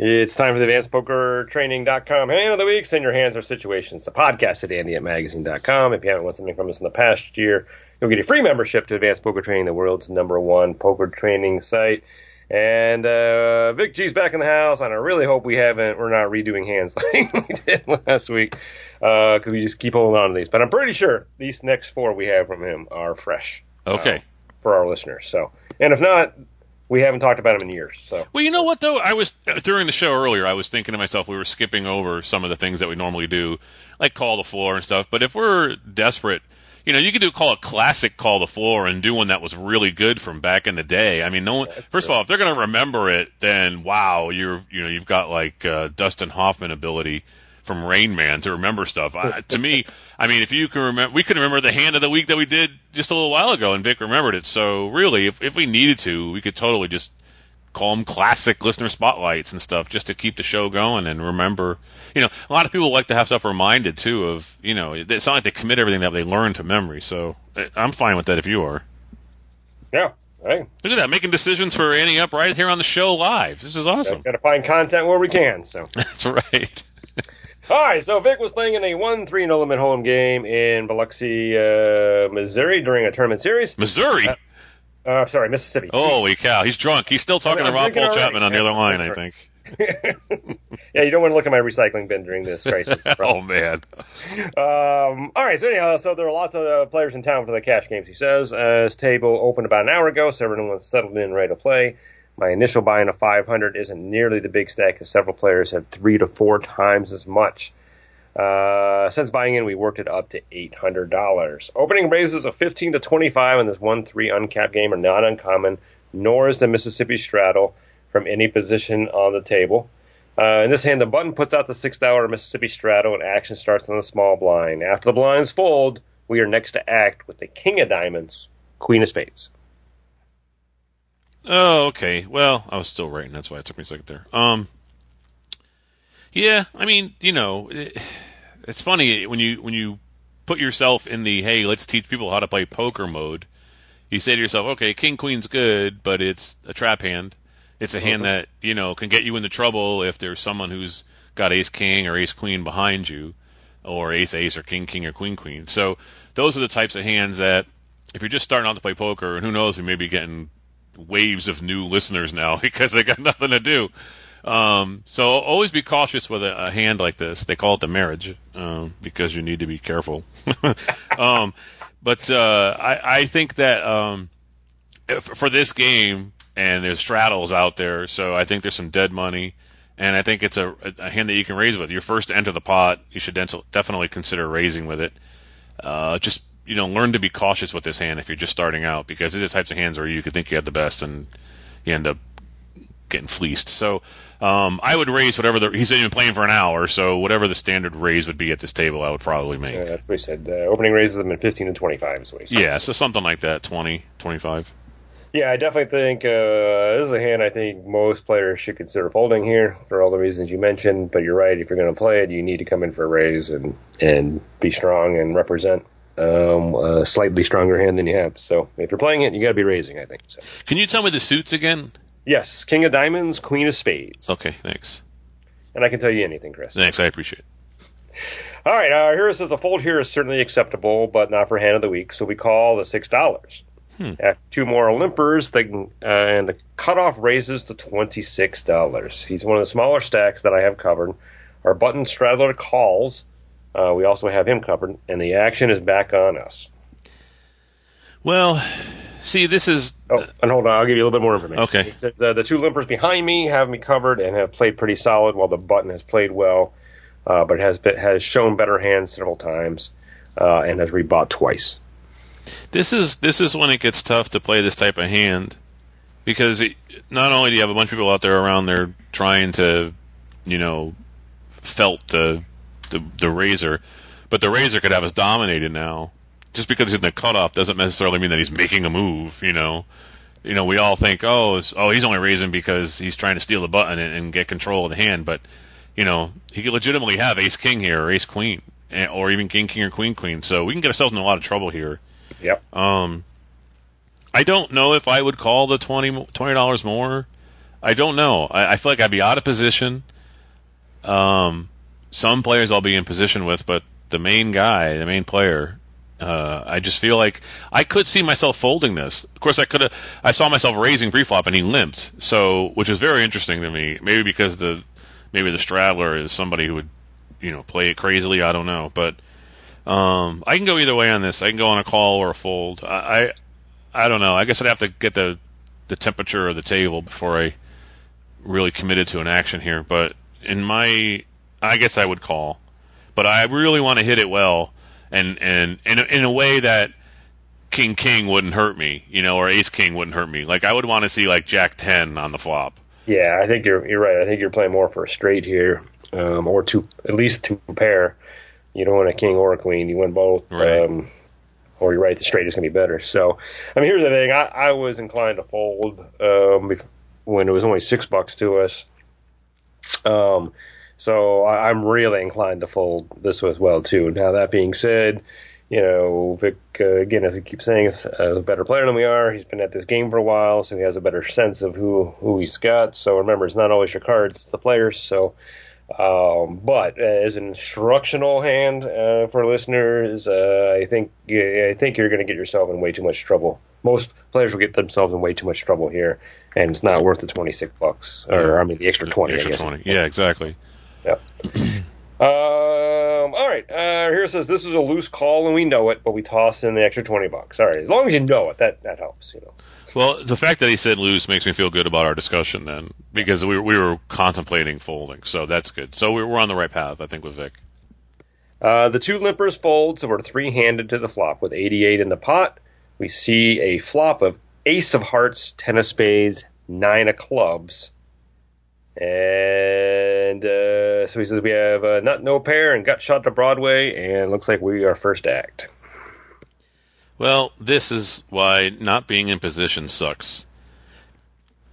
It's time for the advancedpokertraining.com hand of the week. Send your hands or situations. The podcast at anteupmagazine.com. If you haven't won something from us in the past year, you'll get a free membership to Advanced Poker Training, the world's number one poker training site. And uh, Vic G's back in the house, and I really hope we haven't we're not redoing hands [laughs] like we did last week because uh, we just keep holding on to these. But I'm pretty sure these next four we have from him are fresh. Okay. Uh, for our listeners. So, and if not, we haven't talked about them in years. So. Well, you know what though, I was during the show earlier. I was thinking to myself, we were skipping over some of the things that we normally do, like call the floor and stuff. But if we're desperate you know, you could do call a classic call the floor and do one that was really good from back in the day. I mean, no one, first true. of all, if they're going to remember it, then wow, you're, you know, you've got like uh, Dustin Hoffman ability from Rain Man to remember stuff. I, to me, I mean, if you can remember, we can remember the hand of the week that we did just a little while ago, and Vic remembered it. So really, if if we needed to, we could totally just call them classic listener spotlights and stuff just to keep the show going and remember. You know, a lot of people like to have stuff reminded too of. You know, it's not like they commit everything that they learn to memory. So I'm fine with that if you are. Yeah. Right. Look at that, making decisions for Ante Up right here on the show live. This is awesome. Got to find content where we can. So [laughs] that's right. [laughs] All right, so Vic was playing in a 1-3 no limit home game in Biloxi, uh, Missouri during a tournament series. Missouri? Uh, uh, sorry, Mississippi. Holy cow, he's drunk. He's still talking to Rob Paul Chapman on the other line, I think. [laughs] yeah, you don't want to look at my recycling bin during this crisis. [laughs] oh man. Um, all right. So anyhow, so there are lots of uh, players in town for the cash games. He says uh, his table opened about an hour ago, so everyone's settled in, ready to play. My initial buy-in of 500 isn't nearly the big stack, as several players have three to four times as much. Uh, since buying in, we worked it up to $800. Opening raises of 15 to 25 in this 1 3 uncapped game are not uncommon, nor is the Mississippi straddle from any position on the table. Uh, in this hand, the button puts out the $6 Mississippi straddle, and action starts on the small blind. After the blinds fold, we are next to act with the King of Diamonds, Queen of Spades. Oh, okay. Well, I was still writing. That's why it took me a second there. Um, yeah, I mean, you know. It, it's funny when you when you put yourself in the hey, let's teach people how to play poker mode. You say to yourself, okay, king queen's good, but it's a trap hand. It's a hand that you know can get you into trouble if there's someone who's got ace king or ace queen behind you, or ace ace or king king or queen queen. So those are the types of hands that if you're just starting out to play poker, and who knows, we may be getting waves of new listeners now [laughs] because they got nothing to do. Um, so always be cautious with a, a, hand like this. They call it the marriage um, because you need to be careful. [laughs] um, but uh, I, I, think that um, for this game, and there's straddles out there, so I think there's some dead money, and I think it's a, a hand that you can raise with. Your first to enter the pot, you should definitely consider raising with it. Uh, just you know, learn to be cautious with this hand if you're just starting out, because it's the types of hands where you could think you had the best and you end up getting fleeced. So um, I would raise whatever the he's been playing for an hour, so whatever the standard raise would be at this table, I would probably make. Yeah, that's what he said. Uh, opening raises have been 15 to 25. Is what. Yeah, so something like that, 20, 25. Yeah, I definitely think uh, this is a hand I think most players should consider folding here for all the reasons you mentioned. But you're right, if you're going to play it, you need to come in for a raise and and be strong and represent um, a slightly stronger hand than you have. So if you're playing it, you got to be raising. I think. So. Can you tell me the suits again? Yes, King of Diamonds, Queen of Spades. Okay, thanks. And I can tell you anything, Chris. Thanks, I appreciate it. All right, our hero says a fold here is certainly acceptable, but not for hand of the week, so we call the six dollars. Hmm. After two more limpers, the, uh, and the cutoff raises to twenty six dollars. He's one of the smaller stacks that I have covered. Our button straddler calls. Uh, we also have him covered, and the action is back on us. Well, See, this is. Oh, and hold on, I'll give you a little bit more information. Okay. It says uh, the two limpers behind me have me covered and have played pretty solid, while the button has played well, uh, but has been, has shown better hands several times uh, and has rebought twice. This is this is when it gets tough to play this type of hand because it, not only do you have a bunch of people out there around there trying to, you know, felt the the, the raiser, but the raiser could have us dominated now just because he's in the cutoff doesn't necessarily mean that he's making a move. You know, you know, we all think, oh, oh, he's only raising because he's trying to steal the button and, and get control of the hand. But you know, he could legitimately have Ace King here or Ace Queen, eh, or even King King or Queen Queen. So we can get ourselves in a lot of trouble here. Yep. Um, I don't know if I would call the twenty twenty dollars more. I don't know. I, I, feel like I'd be out of position. Um, some players I'll be in position with, but the main guy, the main player, uh, I just feel like I could see myself folding this. Of course, I could have. I saw myself raising pre-flop, and he limped. So, which is very interesting to me. Maybe because the maybe the straddler is somebody who would, you know, play it crazily. I don't know, but um, I can go either way on this. I can go on a call or a fold. I, I, I don't know. I guess I'd have to get the the temperature of the table before I really committed to an action here. But in my, I guess I would call. But I really want to hit it well and and in a, in a way that King King wouldn't hurt me, you know, or Ace King wouldn't hurt me. Like I would want to see like Jack Ten on the flop. Yeah, I think you're you're right. I think you're playing more for a straight here, um, or two at least two pair. You don't want a king or a queen. You want both. Right. Um, or you're right, the straight is going to be better. So, I mean, here's the thing. I, I was inclined to fold um, when it was only six bucks to us. Um, so I, am really inclined to fold this as well too. Now that being said, you know Vic uh, again, as I keep saying, is a better player than we are. He's been at this game for a while, so he has a better sense of who who he's got. So remember, it's not always your cards; it's the players. So. Um, but as an instructional hand uh, for listeners, uh, I think I think you're going to get yourself in way too much trouble. Most players will get themselves in way too much trouble here, and it's not worth the twenty six bucks, or I mean the extra twenty. The extra twenty, yeah, exactly. Yep. [clears throat] um, all right. Uh, here it says this is a loose call and we know it, but we toss in the extra twenty bucks. All right. As long as you know it, that that helps. You know. Well, the fact that he said loose makes me feel good about our discussion then, because we we were contemplating folding, so that's good. So we're we're on the right path, I think, with Vic. Uh, the two limpers fold, so we're three handed to the flop with 88 in the pot. We see a flop of ace of hearts, ten of spades, nine of clubs. And uh, so he says we have uh, Not No Pair and Gutshot to Broadway, and looks like we are first act. Well, this is why not being in position sucks.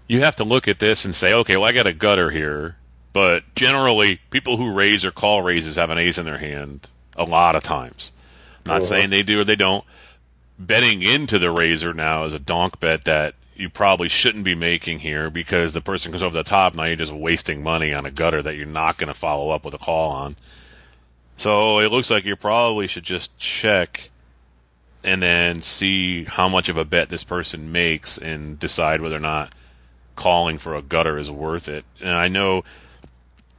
You have to look at this and say, okay, well, I got a gutter here. But generally, people who raise or call raises have an ace in their hand a lot of times. I'm not uh-huh. saying they do or they don't. Betting into the raiser now is a donk bet that you probably shouldn't be making here because the person comes over the top. Now you're just wasting money on a gutter that you're not going to follow up with a call on. So it looks like you probably should just check and then see how much of a bet this person makes and decide whether or not calling for a gutter is worth it. And I know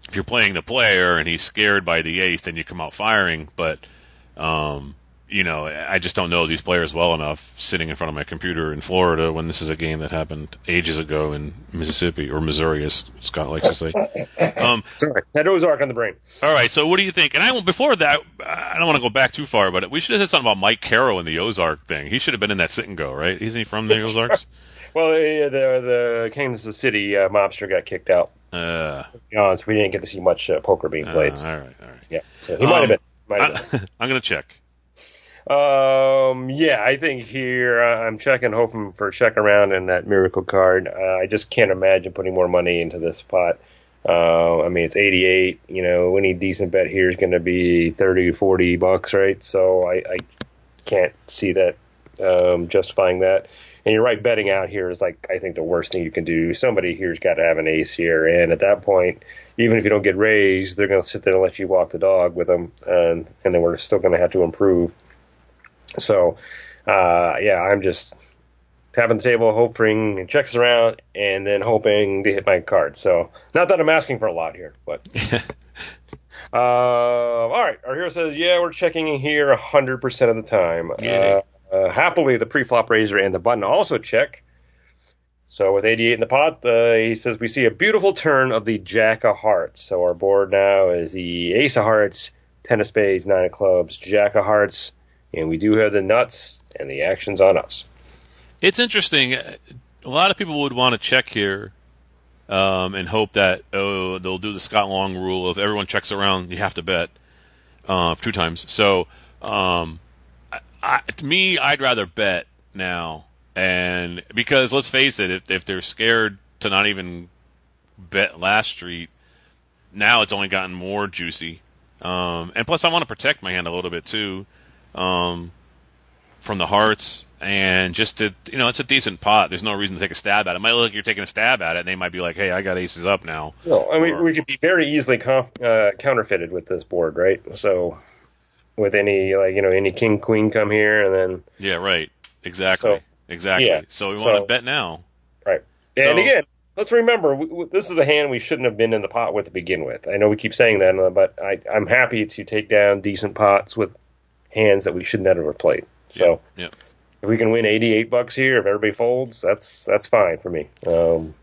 if you're playing the player and he's scared by the ace, then you come out firing. But um, you know, I just don't know these players well enough sitting in front of my computer in Florida when this is a game that happened ages ago in Mississippi or Missouri, as Scott likes to say. [laughs] Um, Sorry, that Ozark on the brain. all right, so what do you think? And I before that, I don't want to go back too far, but we should have said something about Mike Caro and the Ozark thing. He should have been in that sit and go, right? Isn't he from the [laughs] Ozarks? Well, the the, the Kansas City uh, mobster got kicked out. Uh, To be honest, we didn't get to see much uh, poker being uh, played. all right, all right. Yeah, so he might have Um, been. Might have been. I, [laughs] I'm gonna check. Um, yeah, I think here uh, I'm checking, hoping for a check around in that miracle card. Uh, I just can't imagine putting more money into this pot. Uh, I mean, it's 88. You know, any decent bet here is going to be 30, 40 bucks, right? So I, I can't see that um, justifying that. And you're right, betting out here is like I think the worst thing you can do. Somebody here's got to have an ace here, and at that point, even if you don't get raised, they're going to sit there and let you walk the dog with them, and and then we're still going to have to improve. So, uh, yeah, I'm just tapping the table, hoping checks around, and then hoping to hit my card. So, not that I'm asking for a lot here, but. [laughs] uh, all right, our hero says, yeah, we're checking in here 100% of the time. Yay. Uh, uh, happily, the pre-flop raiser and the button also check. So with 88 in the pot, uh, he says we see a beautiful turn of the Jack of Hearts. So our board now is the Ace of Hearts, Ten of Spades, Nine of Clubs, Jack of Hearts, and we do have the nuts, and the action's on us. It's interesting. A lot of people would want to check here um, and hope that oh they'll do the Scott Long rule of everyone checks around, you have to bet uh, two times. So um, I, I, to me, I'd rather bet now, and because let's face it, if, if they're scared to not even bet last street, now it's only gotten more juicy. Um, and plus, I want to protect my hand a little bit too. Um, from the hearts and just to you know it's a decent pot there's no reason to take a stab at it. it might look like you're taking a stab at it and they might be like hey i got aces up now No, I mean Or- we could be very easily conf- uh, counterfeited with this board, right? So with any like you know any king queen come here and then yeah right exactly So- exactly yeah, so we so- want to bet now right. And So- again, let's remember this is a hand we shouldn't have been in the pot with to begin with. I know we keep saying that, uh, but I, I'm happy to take down decent pots with hands that we should never have played. So yeah if we can win 88 bucks here, if everybody folds, that's that's fine for me. Um,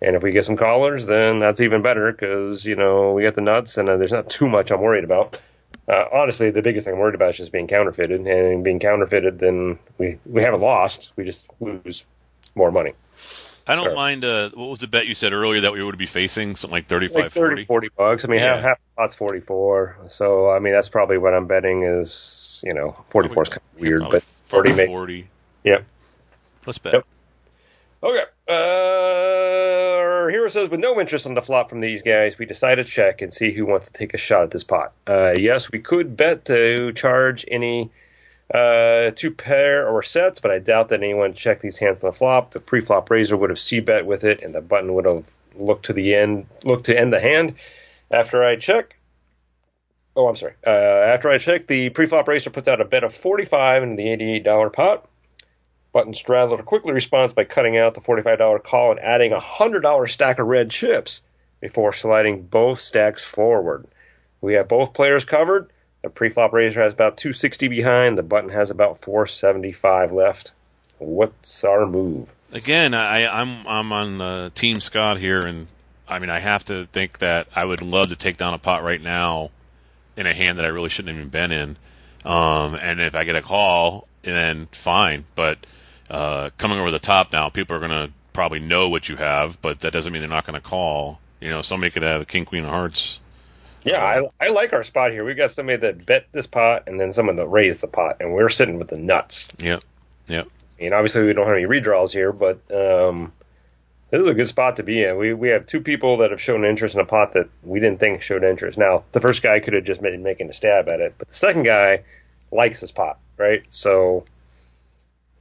and if we get some callers, then that's even better because you know we got the nuts, and uh, there's not too much I'm worried about. Uh, honestly, the biggest thing I'm worried about is just being counterfeited, and being counterfeited, then we we haven't lost, we just lose more money, i don't mind uh what was the bet you said earlier that we would be facing something like 35 like 30, 40 40 bucks. I mean, Yeah. half, half the pot's 44, so I mean that's probably what I'm betting is you know 44 is kind of weird, but 40 40, maybe. 40 Yep. let's bet Yep. Okay. Uh, our hero says, with no interest on the flop from these guys, we decide to check and see who wants to take a shot at this pot. Uh, yes, we could bet to charge any uh, two pair or sets, but I doubt that anyone checked these hands on the flop. The pre-flop raiser would have c bet with it, and the button would have looked to the end, looked to end the hand. After I check, oh, I'm sorry. Uh, after I check, the pre-flop raiser puts out a bet of 45 in the $88 pot. Button Straddler quickly responds by cutting out the $45 call and adding a $100 stack of red chips before sliding both stacks forward. We have both players covered. The preflop raiser has about 260 behind. The button has about 475 left. What's our move? again, I, I'm I'm on uh, Team Scott here, and I mean I have to think that I would love to take down a pot right now in a hand that I really shouldn't have even been in. Um, and if I get a call, then fine. But uh, coming over the top now, people are going to probably know what you have, but that doesn't mean they're not going to call. You know, somebody could have a king queen of hearts. Yeah, I, I like our spot here. We've got somebody that bet this pot and then someone that raised the pot, and we're sitting with the nuts. Yep, yep. And obviously, we don't have any redraws here, but um, this is a good spot to be in. We we have two people that have shown interest in a pot that we didn't think showed interest. Now, the first guy could have just been making a stab at it, but the second guy likes this pot, right? So,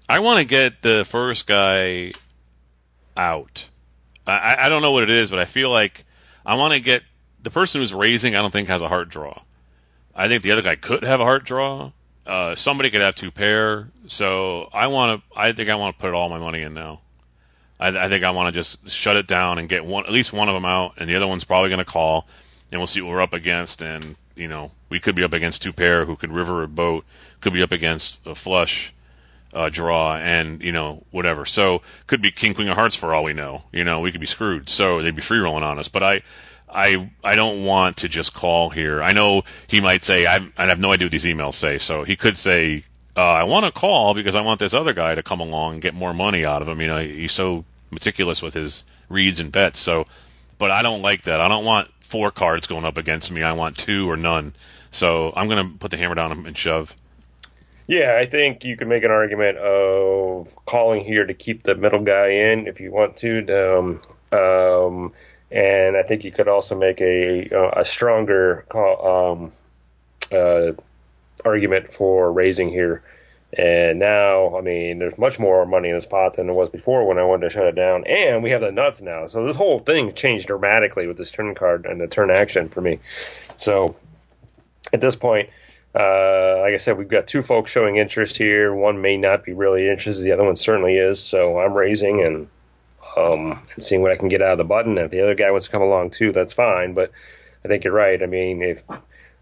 I want to get the first guy out. I- I, I don't know what it is, but I feel like I want to get the person who's raising. I don't think has a heart draw. I think the other guy could have a heart draw. Uh, somebody could have two pair. So I want to. I think I want to put all my money in now. I, I think I want to just shut it down and get one, at least one of them out, and the other one's probably going to call, and we'll see what we're up against. And you know, we could be up against two pair who could river a boat, could be up against a flush uh, draw, and you know, whatever. So could be king queen of hearts for all we know. You know, we could be screwed. So they'd be free rolling on us. But I. I I don't want to just call here. I know he might say I I have no idea what these emails say. So he could say uh, I want to call because I want this other guy to come along and get more money out of him. You know, he's so meticulous with his reads and bets. So, but I don't like that. I don't want four cards going up against me. I want two or none. So I'm going to put the hammer down and shove. Yeah, I think you could make an argument of calling here to keep the middle guy in if you want to. Um, um, and I think you could also make a a stronger um, uh, argument for raising here. And now, I mean, there's much more money in this pot than there was before when I wanted to shut it down. And we have the nuts now. So this whole thing changed dramatically with this turn card and the turn action for me. So at this point, uh, like I said, we've got two folks showing interest here. One may not be really interested. The other one certainly is. So I'm raising and um, and seeing what I can get out of the button. And if the other guy wants to come along too, that's fine. But I think you're right. I mean, if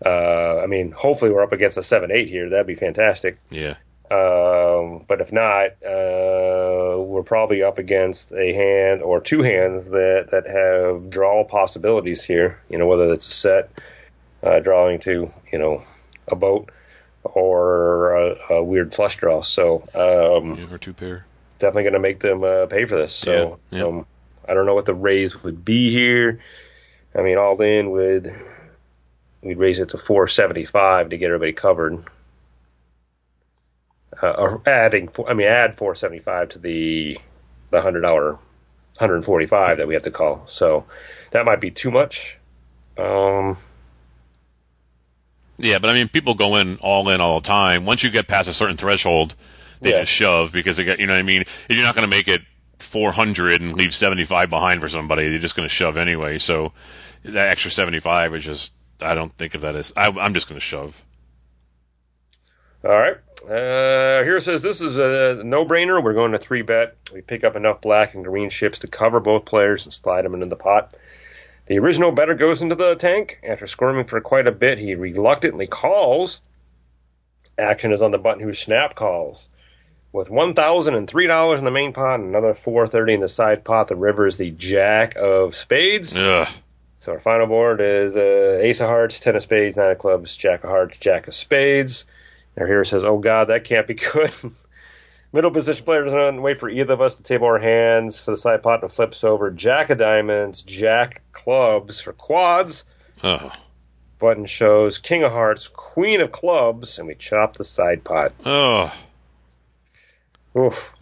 uh, I mean, hopefully we're up against a seven eight here. That'd be fantastic. Yeah. Um, but if not, uh, we're probably up against a hand or two hands that, that have draw possibilities here. You know, whether it's a set, uh, drawing to, you know, a boat or a, a weird flush draw. So, um, yeah, or two pair. Definitely going to make them uh, pay for this. So, yeah, yeah. Um, I don't know what the raise would be here. I mean, all in would we'd raise it to 475 to get everybody covered uh, adding, I mean, add 475 to the the hundred dollar, 145 that we have to call. So that might be too much. Um, yeah, but I mean, people go in all in all the time. Once you get past a certain threshold, they yeah. just shove because they get, you know what I mean? If you're not going to make it 400 and leave 75 behind for somebody, they're just going to shove anyway. So that extra 75 is just, I don't think of that as, I, I'm just going to shove. All right. Uh, here says this is a no brainer. We're going to three bet. We pick up enough black and green ships to cover both players and slide them into the pot. The original better goes into the tank. After squirming for quite a bit, he reluctantly calls. Action is on the button who snap calls. With one thousand and three dollars in the main pot and another four thirty in the side pot, the river is the Jack of Spades. Ugh. So our final board is uh, Ace of Hearts, Ten of Spades, Nine of Clubs, Jack of Hearts, Jack of Spades. Our hero says, "Oh God, that can't be good." [laughs] Middle position player doesn't wait for either of us to table our hands for the side pot and flips over Jack of Diamonds, Jack Clubs for quads. Oh. Button shows King of Hearts, Queen of Clubs, and we chop the side pot. Oh. Oof.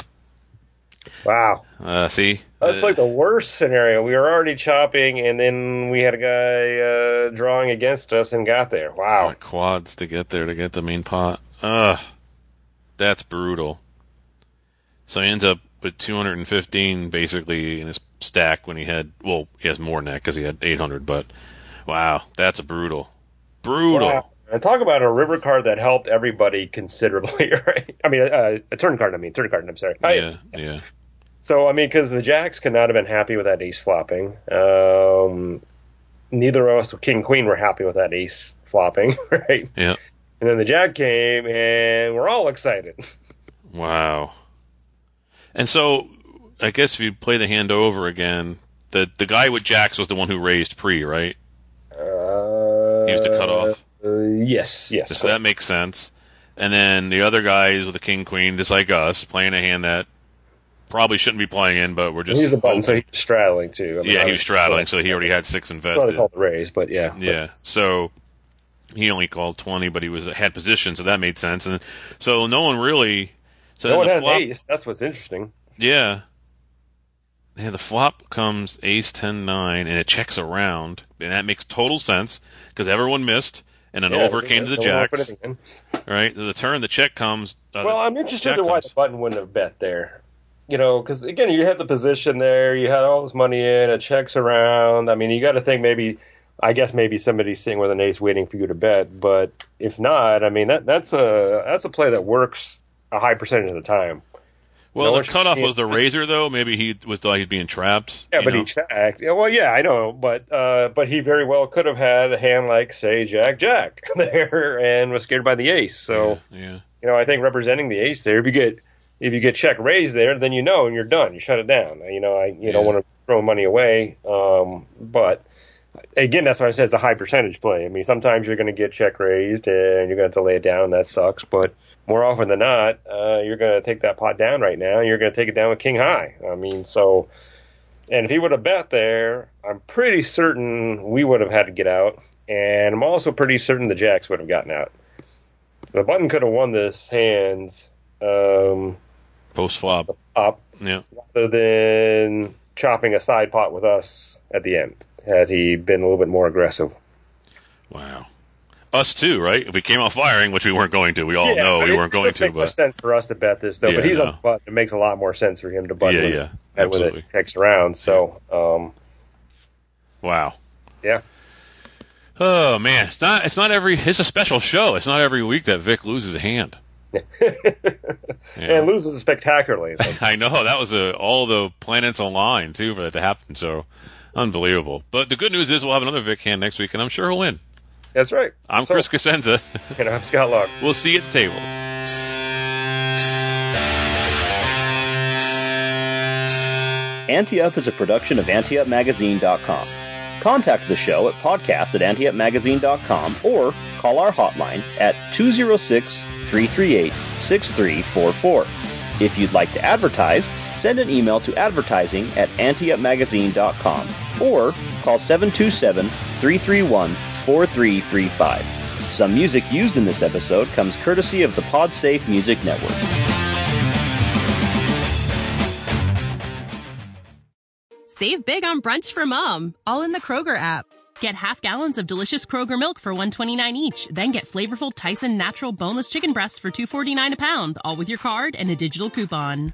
Wow. Uh, see? That's like the worst scenario. We were already chopping, and then we had a guy uh, drawing against us and got there. Wow. Quads to get there to get the main pot. Ugh. That's brutal. So he ends up with 215 basically in his stack when he had, well, he has more than that because he had 800, but wow, that's brutal. Brutal. Wow. And talk about a river card that helped everybody considerably, [laughs] right? I mean, uh, a turn card, I mean, turn card, I'm sorry. Yeah, I, yeah. So, I mean, because the Jacks could not have been happy with that ace flopping. Um, neither of us, King Queen, were happy with that ace flopping, [laughs] right? Yeah. And then the Jack came, and we're all excited. Wow. And so, I guess if you play the hand over again, the the guy with Jacks was the one who raised pre, right? Uh, he was the cutoff. Uh, yes, yes. So that makes sense. And then the other guys with the king queen, just like us, playing a hand that probably shouldn't be playing in, but we're just. He's a button, so he's straddling too. I mean, yeah, he was straddling, so he already had six invested. Called the raise, but yeah. Yeah, so he only called twenty, but he was had position, so that made sense. And so no one really. So no one had flop, ace. That's what's interesting. Yeah. Yeah, the flop comes ace ten nine, and it checks around and that makes total sense because everyone missed and an yeah, over came to the jacks. Right, the turn the check comes. Uh, well, I'm interested in why the button wouldn't have bet there. You know, because again, you had the position there, you had all this money in, it checks around. I mean, you got to think maybe. I guess maybe somebody's sitting with an ace waiting for you to bet, but if not, I mean that that's a that's a play that works a high percentage of the time. Well, No the cutoff was the raiser, though. Maybe he was thought he's being trapped. Yeah, but know? he checked. Yeah, well, yeah, I know, but uh, but he very well could have had a hand like, say, Jack Jack [laughs] there, and was scared by the ace. So yeah. you know, I think representing the ace there, if you get if you get check raised there, then you know and you're done. You shut it down. You know, I you don't want to throw money away. Um, but again, that's why I said it's a high percentage play. I mean, sometimes you're going to get check raised and you're going to have to lay it down. That sucks, but more often than not, uh, you're going to take that pot down right now. and You're going to take it down with king high. I mean, so. And if he would have bet there, I'm pretty certain we would have had to get out, and I'm also pretty certain the jacks would have gotten out. The button could have won this hands um, Post flop. up Yeah. rather than chopping a side pot with us at the end. Had he been a little bit more aggressive. Wow. Us too, right? If we came out firing, which we weren't going to, we all Yeah, know we mean, weren't going to, but sense for us to bet this though. Yeah, but he's no. on the button. It makes a lot more sense for him to button Yeah, yeah, absolutely. it checks around. So, um, wow. yeah. Oh man, it's not. It's not every. It's a special show. It's not every week that Vic loses a hand. [laughs] And loses spectacularly. Like, [laughs] I know that was a, all the planets aligned too for that to happen. So unbelievable. But the good news is we'll have another Vic hand next week, and I'm sure he'll win. That's right. I'm So, Chris Cosenza. And I'm Scott Long. we'll see you at the tables. Ante Up is a production of AnteUpMagazine.com. Contact the show at podcast at AnteUpMagazine.com or call our hotline at 206 338 6344. If you'd like to advertise, send an email to advertising at AnteUpMagazine.com or call 727 331 4335. Some music used in this episode comes courtesy of the PodSafe Music Network. Save big on brunch for mom, all in the Kroger app. Get half gallons of delicious Kroger milk for 129 each, then get flavorful Tyson natural boneless chicken breasts for 249 a pound, all with your card and a digital coupon.